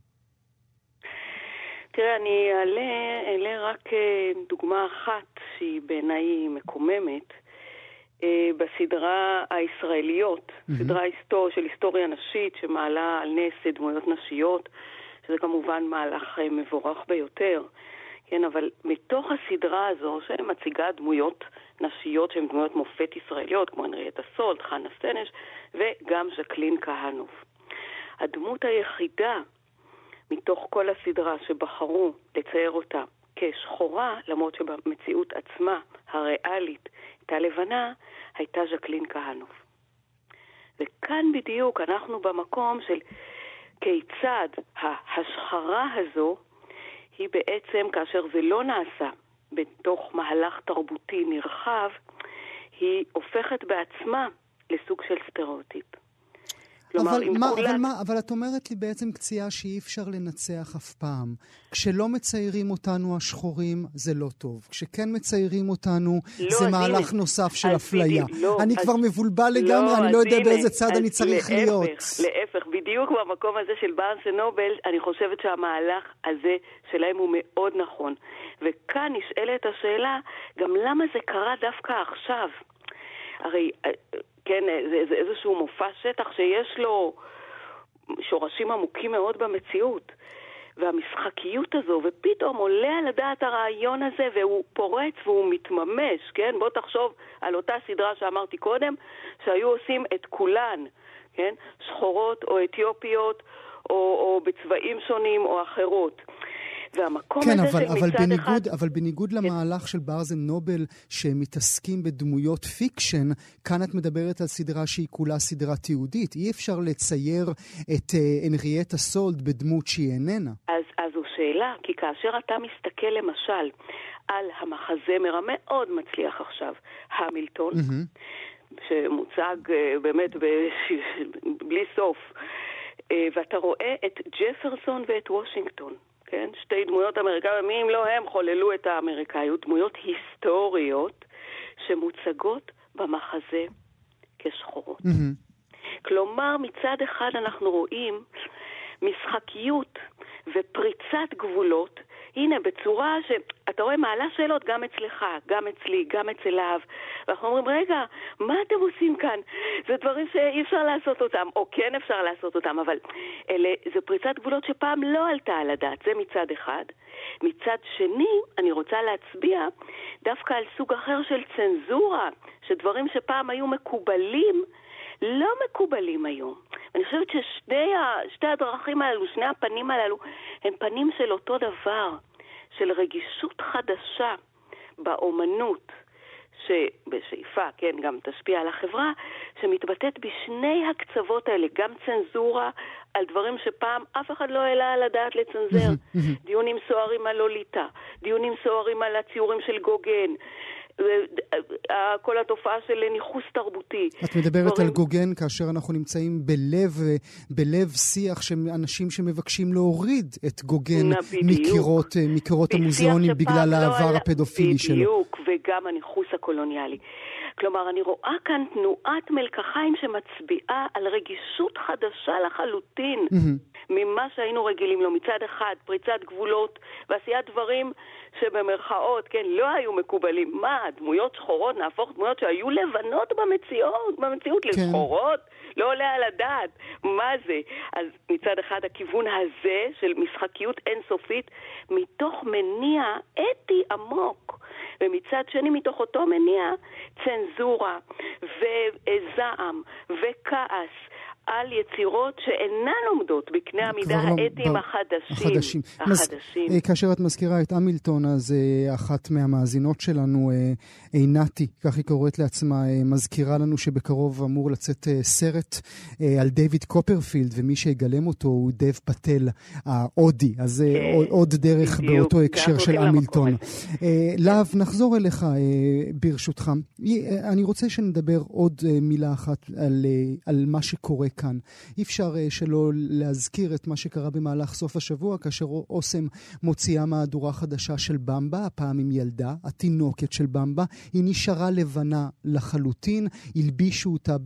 תראה, אני אעלה, אעלה רק אה, דוגמה אחת שהיא בעיניי מקוממת. בסדרה הישראליות, mm-hmm. סדרה היסטור, של היסטוריה נשית שמעלה על נס דמויות נשיות. שזה כמובן מהלך אה, מבורך ביותר, כן, אבל מתוך הסדרה הזו, שמציגה דמויות נשיות שהן דמויות מופת ישראליות, כמו הנריאטה סולט, חנה סנש, וגם ז'קלין כהנוף. הדמות היחידה מתוך כל הסדרה שבחרו לצייר אותה כשחורה, למרות שבמציאות עצמה, הריאלית, הייתה לבנה, הייתה ז'קלין כהנוף. וכאן בדיוק אנחנו במקום של כיצד ההשחרה הזו היא בעצם, כאשר זה לא נעשה בתוך מהלך תרבותי נרחב, היא הופכת בעצמה לסוג של סטריאוטיפ. כלומר, אבל, מה, כולה... אבל מה, אבל את אומרת לי בעצם קציעה שאי אפשר לנצח אף פעם. כשלא מציירים אותנו השחורים, זה לא טוב. כשכן מציירים אותנו, לא, זה מהלך הנה, נוסף של אפליה. לא, אני אז, כבר מבולבל לא, לגמרי, אני לא יודע הנה, באיזה צד אני צריך להפך, להיות. להפך, בדיוק במקום הזה של בארנס ונובל, אני חושבת שהמהלך הזה שלהם הוא מאוד נכון. וכאן נשאלת השאלה, גם למה זה קרה דווקא עכשיו? הרי אה, כן, זה, זה איזשהו מופע שטח שיש לו שורשים עמוקים מאוד במציאות. והמשחקיות הזו, ופתאום עולה על הדעת הרעיון הזה והוא פורץ והוא מתממש, כן? בוא תחשוב על אותה סדרה שאמרתי קודם, שהיו עושים את כולן, כן? שחורות או אתיופיות או, או בצבעים שונים או אחרות. והמקום כן, הזה אבל, של אבל בניגוד, אחד... אבל בניגוד כן. למהלך של גרפיק נובל, שמתעסקים בדמויות fiction, כאן את מדברת על סדרה שהיא כולה סדרה תיעודית. אי אפשר לצייר את uh, הנרייטה סולד בדמות שהיא איננה. אז, אז זו שאלה, כי כאשר אתה מסתכל למשל על המחזמר המאוד מצליח עכשיו, המילטון, mm-hmm. שמוצג uh, באמת בלי סוף, uh, ואתה רואה את ג'פרסון ואת וושינגטון. כן? שתי דמויות אמריקאיות, מי אם לא הם חוללו את האמריקאיות, דמויות היסטוריות שמוצגות במחזה כשחורות. Mm-hmm. כלומר, מצד אחד אנחנו רואים משחקיות ופריצת גבולות הנה, בצורה שאתה רואה, מעלה שאלות גם אצלך, גם אצלי, גם אצל להב. ואנחנו אומרים, רגע, מה אתם עושים כאן? זה דברים שאי אפשר לעשות אותם, או כן אפשר לעשות אותם, אבל אלה, זה פריצת גבולות שפעם לא עלתה על הדעת, זה מצד אחד. מצד שני, אני רוצה להצביע דווקא על סוג אחר של צנזורה, שדברים שפעם היו מקובלים, לא מקובלים היום. אני חושבת ששתי הדרכים הללו, שני הפנים הללו, הם פנים של אותו דבר, של רגישות חדשה באומנות, שבשאיפה, כן, גם תשפיע על החברה, שמתבטאת בשני הקצוות האלה, גם צנזורה על דברים שפעם אף אחד לא העלה על הדעת לצנזר. דיונים סוערים על לוליטה, דיונים סוערים על הציורים של גוגן, כל התופעה של ניכוס תרבותי. את מדברת דברים... על גוגן כאשר אנחנו נמצאים בלב, בלב שיח של אנשים שמבקשים להוריד את גוגן מקירות, מקירות המוזיאונים בגלל לא העבר לא הפדופילי שלו. בדיוק, וגם הניכוס הקולוניאלי. כלומר, אני רואה כאן תנועת מלקחיים שמצביעה על רגישות חדשה לחלוטין mm-hmm. ממה שהיינו רגילים לו. מצד אחד, פריצת גבולות ועשיית דברים שבמרכאות, כן, לא היו מקובלים. מה, דמויות שחורות, נהפוך דמויות שהיו לבנות במציאות, במציאות כן. לשחורות? לא עולה על הדעת. מה זה? אז מצד אחד הכיוון הזה של משחקיות אינסופית, מתוך מניע אתי עמוק. ומצד שני, מתוך אותו מניע, צנזורה וזעם וכעס על יצירות שאינן עומדות בקנה המידה לא האתיים החדשים. החדשים. החדשים. מס, אה, כאשר את מזכירה את המילטון, אז אה, אחת מהמאזינות שלנו, אה, עינתי, כך היא קוראת לעצמה, מזכירה לנו שבקרוב אמור לצאת סרט על דיוויד קופרפילד, ומי שיגלם אותו הוא דב פטל, ההודי. אז כן, עוד דרך בדיוק, באותו הקשר של המילטון. להב, נחזור אליך ברשותך. אני רוצה שנדבר עוד מילה אחת על, על מה שקורה כאן. אי אפשר uh, שלא להזכיר את מה שקרה במהלך סוף השבוע, כאשר אוסם מוציאה מהדורה חדשה של במבה, הפעם עם ילדה, התינוקת של במבה. היא נשארה לבנה לחלוטין, הלבישו אותה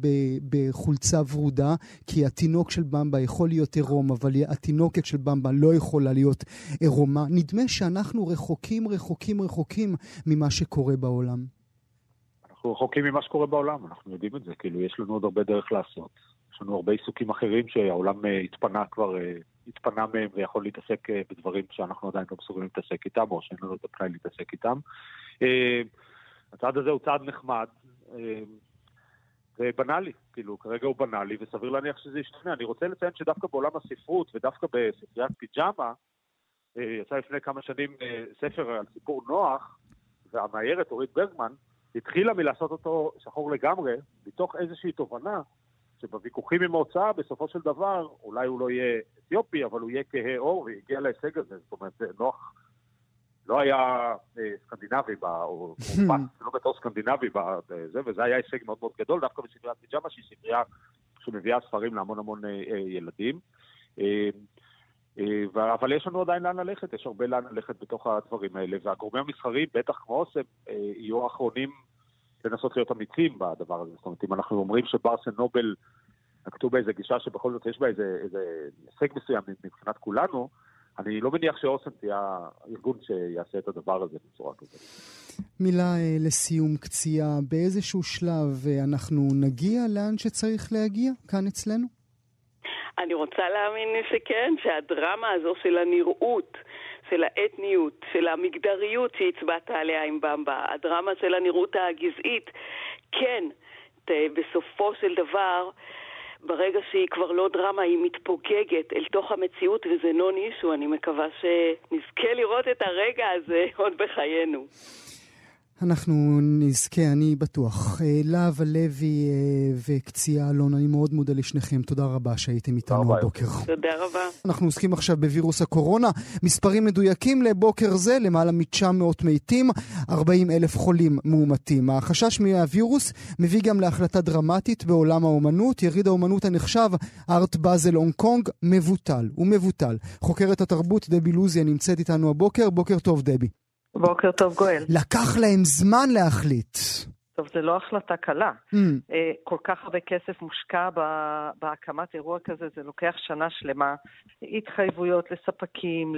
בחולצה ורודה, כי התינוק של במבה יכול להיות עירום, אבל התינוקת של במבה לא יכולה להיות עירומה. נדמה שאנחנו רחוקים, רחוקים, רחוקים ממה שקורה בעולם. אנחנו רחוקים ממה שקורה בעולם, אנחנו יודעים את זה, כאילו יש לנו עוד הרבה דרך לעשות. יש לנו הרבה עיסוקים אחרים שהעולם אה, התפנה כבר, אה, התפנה מהם ויכול להתעסק אה, בדברים שאנחנו עדיין לא מסוגלים להתעסק איתם, או שאין לנו את הפנאי להתעסק איתם. הצעד הזה הוא צעד נחמד. ובנאלי, כאילו, כרגע הוא בנאלי, וסביר להניח שזה ישתנה. אני רוצה לציין שדווקא בעולם הספרות, ודווקא בספריית פיג'מה, יצא לפני כמה שנים ספר על סיפור נוח, והמאיירת אורית ברגמן התחילה מלעשות אותו שחור לגמרי, מתוך איזושהי תובנה שבוויכוכים עם ההוצאה, בסופו של דבר, אולי הוא לא יהיה אתיופי, אבל הוא יהיה כהה עור, והגיע להישג הזה. זאת אומרת, נוח לא היה אה, סקנדינבי, או מופץ לא בתור סקנדינבי בזה, וזה היה הישג מאוד מאוד גדול, דווקא בספריית פיג'מה, שהיא ספרייה שמביאה ספרים להמון המון אה, אה, ילדים. אבל יש לנו עדיין לאן ללכת, יש הרבה לאן ללכת בתוך הדברים האלה, והגורמים המסחריים, בטח כמו אוסם, יהיו האחרונים לנסות להיות אמיצים בדבר הזה. זאת אומרת, אם אנחנו אומרים שברסן נובל נקטו באיזה גישה שבכל זאת יש בה איזה, איזה הישג מסוים מבחינת כולנו, אני לא מניח שאוסם תהיה הארגון שיעשה את הדבר הזה בצורה כזאת. מילה אה, לסיום קציעה, באיזשהו שלב אה, אנחנו נגיע לאן שצריך להגיע, כאן אצלנו? אני רוצה להאמין שכן, שהדרמה הזו של הנראות, של האתניות, של המגדריות שהצבעת עליה עם במבה, הדרמה של הנראות הגזעית, כן, בסופו של דבר, ברגע שהיא כבר לא דרמה, היא מתפוגגת אל תוך המציאות, וזה נון אישו. אני מקווה שנזכה לראות את הרגע הזה עוד בחיינו. אנחנו נזכה, אני בטוח. אה, להב הלוי אה, וקציעה אלון, אני מאוד מודה לשניכם. תודה רבה שהייתם איתנו הבוקר. תודה רבה. אנחנו עוסקים עכשיו בווירוס הקורונה. מספרים מדויקים לבוקר זה, למעלה מ-900 מתים, 40 אלף חולים מאומתים. החשש מהווירוס מביא גם להחלטה דרמטית בעולם האומנות. יריד האומנות הנחשב, ארט באזל הונג קונג, מבוטל. הוא מבוטל. חוקרת התרבות דבי לוזיה נמצאת איתנו הבוקר. בוקר טוב, דבי. בוקר טוב, גואל. לקח להם זמן להחליט. טוב, זו לא החלטה קלה. Mm. כל כך הרבה כסף מושקע בהקמת אירוע כזה, זה לוקח שנה שלמה. התחייבויות לספקים,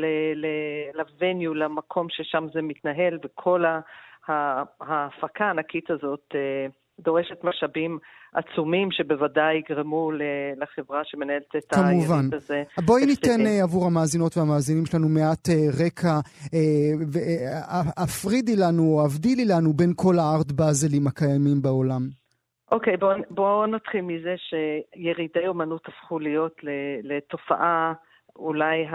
לווניו, למקום ששם זה מתנהל, וכל ההפקה הענקית הזאת אה, דורשת משאבים עצומים שבוודאי יגרמו לחברה שמנהלת את היריד הזה. כמובן. בואי ניתן uh, עבור המאזינות והמאזינים שלנו מעט uh, רקע, והפרידי uh, לנו או הבדילי לנו בין כל הארט באזלים הקיימים בעולם. אוקיי, okay, בואו בוא נתחיל מזה שירידי אומנות הפכו להיות לתופעה אולי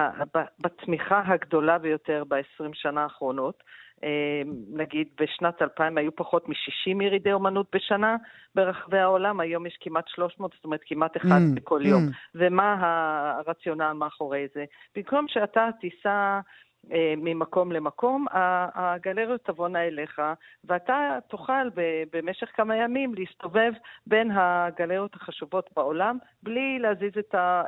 בצמיחה הגדולה ביותר ב-20 שנה האחרונות. אה, נגיד בשנת 2000 היו פחות מ-60 ירידי אומנות בשנה ברחבי העולם, היום יש כמעט 300, זאת אומרת כמעט אחד mm, בכל mm. יום. ומה הרציונל מאחורי זה? במקום שאתה תיסע אה, ממקום למקום, הגלריות תבואנה אליך, ואתה תוכל במשך כמה ימים להסתובב בין הגלריות החשובות בעולם בלי להזיז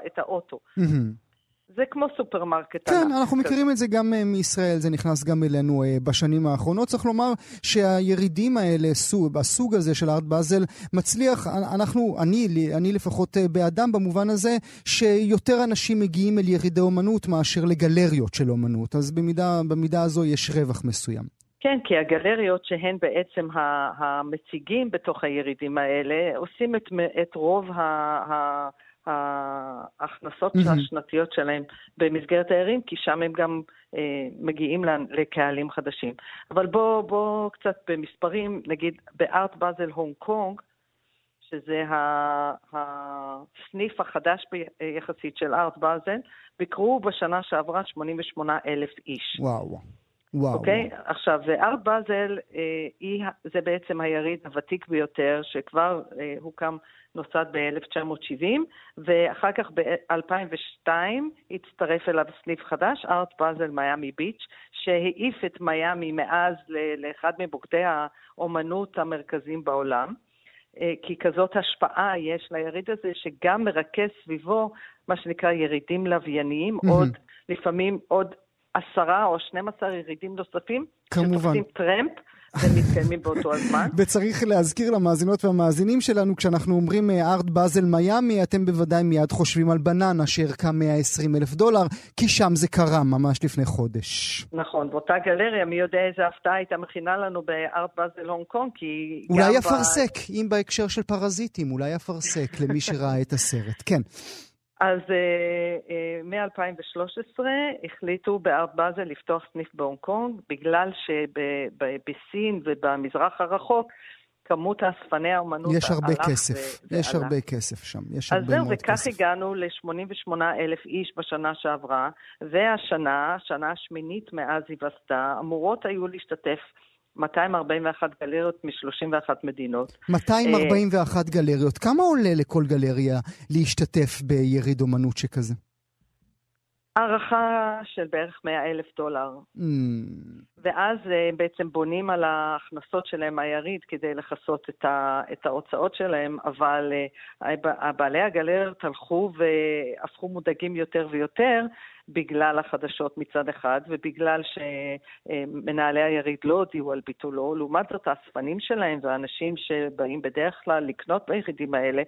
את האוטו. Mm-hmm. זה כמו סופרמרקט. כן, אנחנו מכירים את זה גם אה, מישראל, זה נכנס גם אלינו אה, בשנים האחרונות. צריך לומר שהירידים האלה, סוג, הסוג הזה של ארט באזל, מצליח, אנחנו, אני, אני לפחות אה, באדם במובן הזה, שיותר אנשים מגיעים אל ירידי אומנות מאשר לגלריות של אומנות. אז במידה, במידה הזו יש רווח מסוים. כן, כי הגלריות שהן בעצם המציגים בתוך הירידים האלה, עושים את, את רוב ה... ההכנסות mm-hmm. השנתיות שלהם במסגרת הערים, כי שם הם גם אה, מגיעים לקהלים חדשים. אבל בואו בוא קצת במספרים, נגיד בארט באזל הונג קונג, שזה הסניף החדש יחסית של ארט באזל, ביקרו בשנה שעברה 88 אלף איש. וואו. וואו. אוקיי? Okay? עכשיו, ארט באזל אה, זה בעצם היריד הוותיק ביותר, שכבר אה, הוקם נוסד ב-1970, ואחר כך ב-2002 הצטרף אליו סניף חדש, ארט באזל מיאמי ביץ', שהעיף את מיאמי מאז לאחד מבוגדי האומנות המרכזיים בעולם. אה, כי כזאת השפעה יש ליריד הזה, שגם מרכז סביבו מה שנקרא ירידים לווייניים, mm-hmm. עוד, לפעמים עוד עשרה או 12 ירידים נוספים, כמובן. שתופסים טרמפ ומתקיימים באותו הזמן. וצריך להזכיר למאזינות והמאזינים שלנו, כשאנחנו אומרים ארט באזל מיאמי, אתם בוודאי מיד חושבים על בננה שערכה 120 אלף דולר, כי שם זה קרה ממש לפני חודש. נכון, באותה גלריה, מי יודע איזה הפתעה הייתה מכינה לנו בארט באזל הונג קונג, כי... אולי אפרסק, ב... אם בהקשר של פרזיטים, אולי אפרסק למי שראה את הסרט, כן. אז uh, uh, מ-2013 החליטו בארט באזל לפתוח סניף בהונג קונג, בגלל שבסין ובמזרח הרחוק כמות האספני האומנות יש הרבה כסף, ו- יש ועלה. הרבה כסף שם, יש הרבה מאוד כסף. אז זהו, וכך הגענו ל-88 אלף איש בשנה שעברה, והשנה, השנה השמינית מאז היווסדה, אמורות היו להשתתף 241 גלריות מ-31 מדינות. 241 גלריות. כמה עולה לכל גלריה להשתתף ביריד אומנות שכזה? הערכה של בערך 100 אלף דולר. Mm. ואז הם אה, בעצם בונים על ההכנסות שלהם מהיריד כדי לכסות את, ה, את ההוצאות שלהם, אבל uh, בעלי הגלריות הלכו והפכו מודאגים יותר ויותר בגלל החדשות מצד אחד, ובגלל שמנהלי היריד לא הודיעו על ביטולו. לעומת זאת, האספנים שלהם והאנשים שבאים בדרך כלל לקנות בירידים האלה,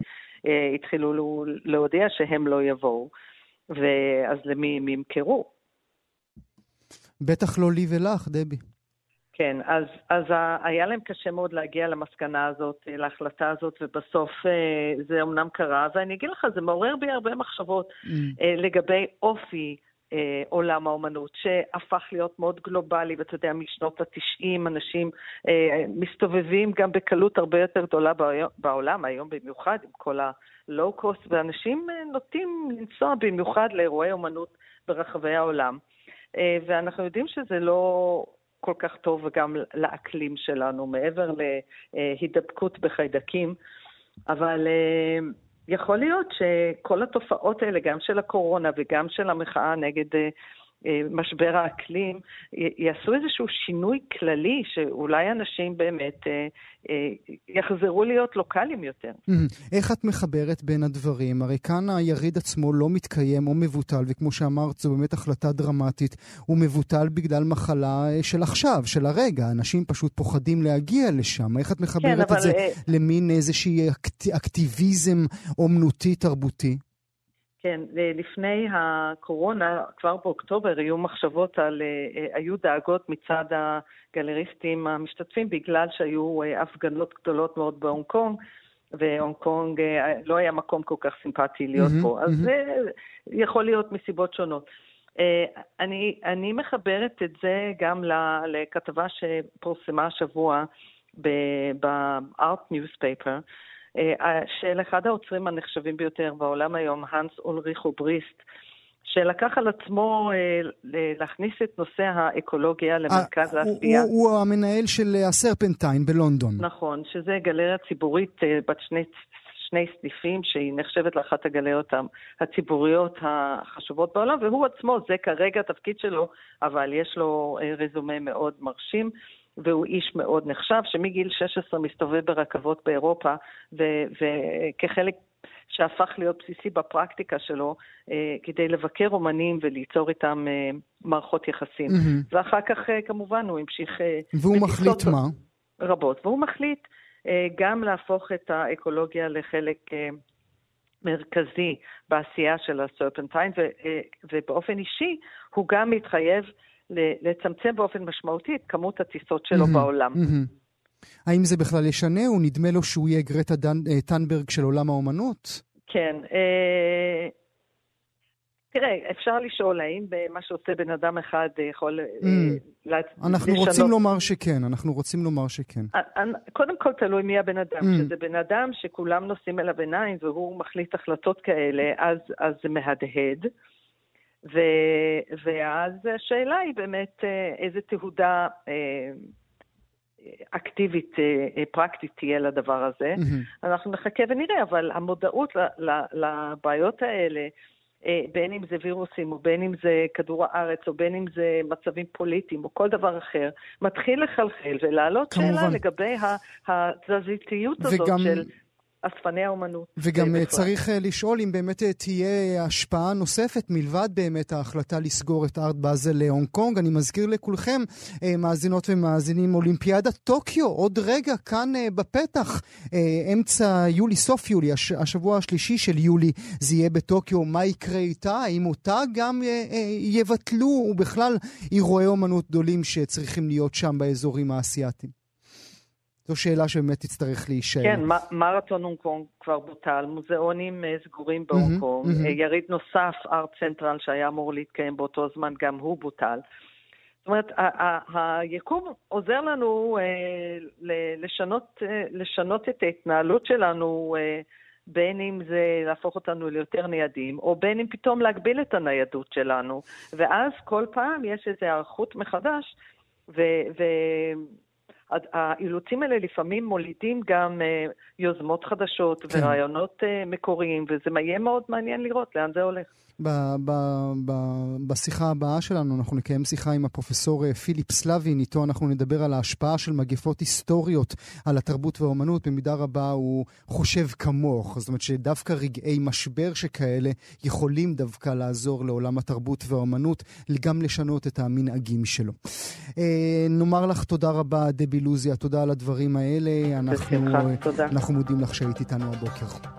התחילו להודיע שהם לא יבואו. ואז למי הם ימכרו? בטח לא לי ולך, דבי. כן, אז, אז היה להם קשה מאוד להגיע למסקנה הזאת, להחלטה הזאת, ובסוף אה, זה אמנם קרה, ואני אגיד לך, זה מעורר בי הרבה מחשבות mm. אה, לגבי אופי אה, עולם האומנות, שהפך להיות מאוד גלובלי, ואתה יודע, משנות ה-90 אנשים אה, מסתובבים גם בקלות הרבה יותר גדולה בעולם, היום במיוחד, עם כל הלואו-קוסט, ואנשים אה, נוטים לנסוע במיוחד לאירועי אומנות ברחבי העולם. אה, ואנחנו יודעים שזה לא כל כך טוב גם לאקלים שלנו, מעבר להידבקות בחיידקים, אבל... אה, יכול להיות שכל התופעות האלה, גם של הקורונה וגם של המחאה נגד אה, משבר האקלים, יעשו איזשהו שינוי כללי, שאולי אנשים באמת אה, אה, יחזרו להיות לוקאליים יותר. איך את מחברת בין הדברים? הרי כאן היריד עצמו לא מתקיים או מבוטל, וכמו שאמרת, זו באמת החלטה דרמטית. הוא מבוטל בגלל מחלה של עכשיו, של הרגע. אנשים פשוט פוחדים להגיע לשם. איך את מחברת כן, אבל... את זה למין איזשהי אקט... אקטיביזם אומנותי-תרבותי? כן, לפני הקורונה, כבר באוקטובר, היו מחשבות על, אה, היו דאגות מצד הגלריסטים המשתתפים בגלל שהיו אה, הפגנות גדולות מאוד בהונג קונג, והונג קונג אה, לא היה מקום כל כך סימפטי להיות mm-hmm, פה. אז mm-hmm. זה יכול להיות מסיבות שונות. אני, אני מחברת את זה גם לכתבה שפורסמה השבוע ב-Art Newspaper, אה, של אחד האוצרים הנחשבים ביותר בעולם היום, האנס אולריך ובריסט, שלקח על עצמו אה, להכניס את נושא האקולוגיה למרכז אה, העשייה. הוא, הוא המנהל של הסרפנטיין בלונדון. נכון, שזה גלריה ציבורית בת שני, שני סניפים, שהיא נחשבת לאחת הגלריות הציבוריות החשובות בעולם, והוא עצמו, זה כרגע התפקיד שלו, אבל יש לו רזומה מאוד מרשים. והוא איש מאוד נחשב, שמגיל 16 מסתובב ברכבות באירופה, וכחלק שהפך להיות בסיסי בפרקטיקה שלו, אה, כדי לבקר אומנים וליצור איתם אה, מערכות יחסים. Mm-hmm. ואחר כך, אה, כמובן, הוא המשיך... אה, והוא מחליט מה? רבות. והוא מחליט אה, גם להפוך את האקולוגיה לחלק... אה, מרכזי בעשייה של הסרפנטיין, ובאופן אישי הוא גם מתחייב לצמצם באופן משמעותי את כמות הטיסות שלו mm-hmm, בעולם. Mm-hmm. האם זה בכלל ישנה? הוא נדמה לו שהוא יהיה גרטה אה, טנברג של עולם האומנות? כן. אה, תראה, אפשר לשאול האם מה שעושה בן אדם אחד יכול mm. לשנות... אנחנו רוצים לומר שכן, אנחנו רוצים לומר שכן. קודם כל תלוי מי הבן אדם. Mm. כשזה בן אדם שכולם נושאים אליו עיניים והוא מחליט החלטות כאלה, אז, אז זה מהדהד. ו, ואז השאלה היא באמת אה, איזה תהודה אה, אקטיבית, אה, פרקטית תהיה לדבר הזה. Mm-hmm. אנחנו נחכה ונראה, אבל המודעות לבעיות האלה, בין אם זה וירוסים, או בין אם זה כדור הארץ, או בין אם זה מצבים פוליטיים, או כל דבר אחר, מתחיל לחלחל ולהעלות שאלה לגבי התזזיתיות הזאת וגם... של אספני האומנות. וגם אה, צריך אה, לשאול אם באמת אה, תהיה השפעה נוספת מלבד באמת ההחלטה לסגור את ארט באזל להונג קונג. אני מזכיר לכולכם, מאזינות ומאזינים, אולימפיאדת טוקיו, עוד רגע כאן בפתח, אמצע יולי, סוף יולי, השבוע השלישי של יולי, זה יהיה בטוקיו. מה יקרה איתה? האם אותה גם יבטלו, ובכלל אירועי אומנות גדולים שצריכים להיות שם באזורים האסייתיים? זו שאלה שבאמת תצטרך להישאר. כן, מרתון הונג קונג כבר בוטל, מוזיאונים אה, סגורים בהונג קונג, mm-hmm. יריד נוסף, ארט צנטרל, שהיה אמור להתקיים באותו זמן, גם הוא בוטל. זאת אומרת, היקום עוזר לנו אה, לשנות, לשנות את ההתנהלות שלנו, בין אם זה להפוך אותנו ליותר ניידים, או בין אם פתאום להגביל את הניידות שלנו. ואז כל פעם יש איזו היערכות מחדש, ו... האילוצים האלה לפעמים מולידים גם uh, יוזמות חדשות כן. ורעיונות uh, מקוריים, וזה יהיה מאוד מעניין לראות לאן זה הולך. ב- ב- ב- בשיחה הבאה שלנו אנחנו נקיים שיחה עם הפרופסור אה, פיליפ סלבין, איתו אנחנו נדבר על ההשפעה של מגפות היסטוריות על התרבות והאומנות. במידה רבה הוא חושב כמוך, זאת אומרת שדווקא רגעי משבר שכאלה יכולים דווקא לעזור לעולם התרבות והאומנות, גם לשנות את המנהגים שלו. אה, נאמר לך תודה רבה, דבי לוזיה, תודה על הדברים האלה. אנחנו, אנחנו מודים לך שהיית איתנו הבוקר.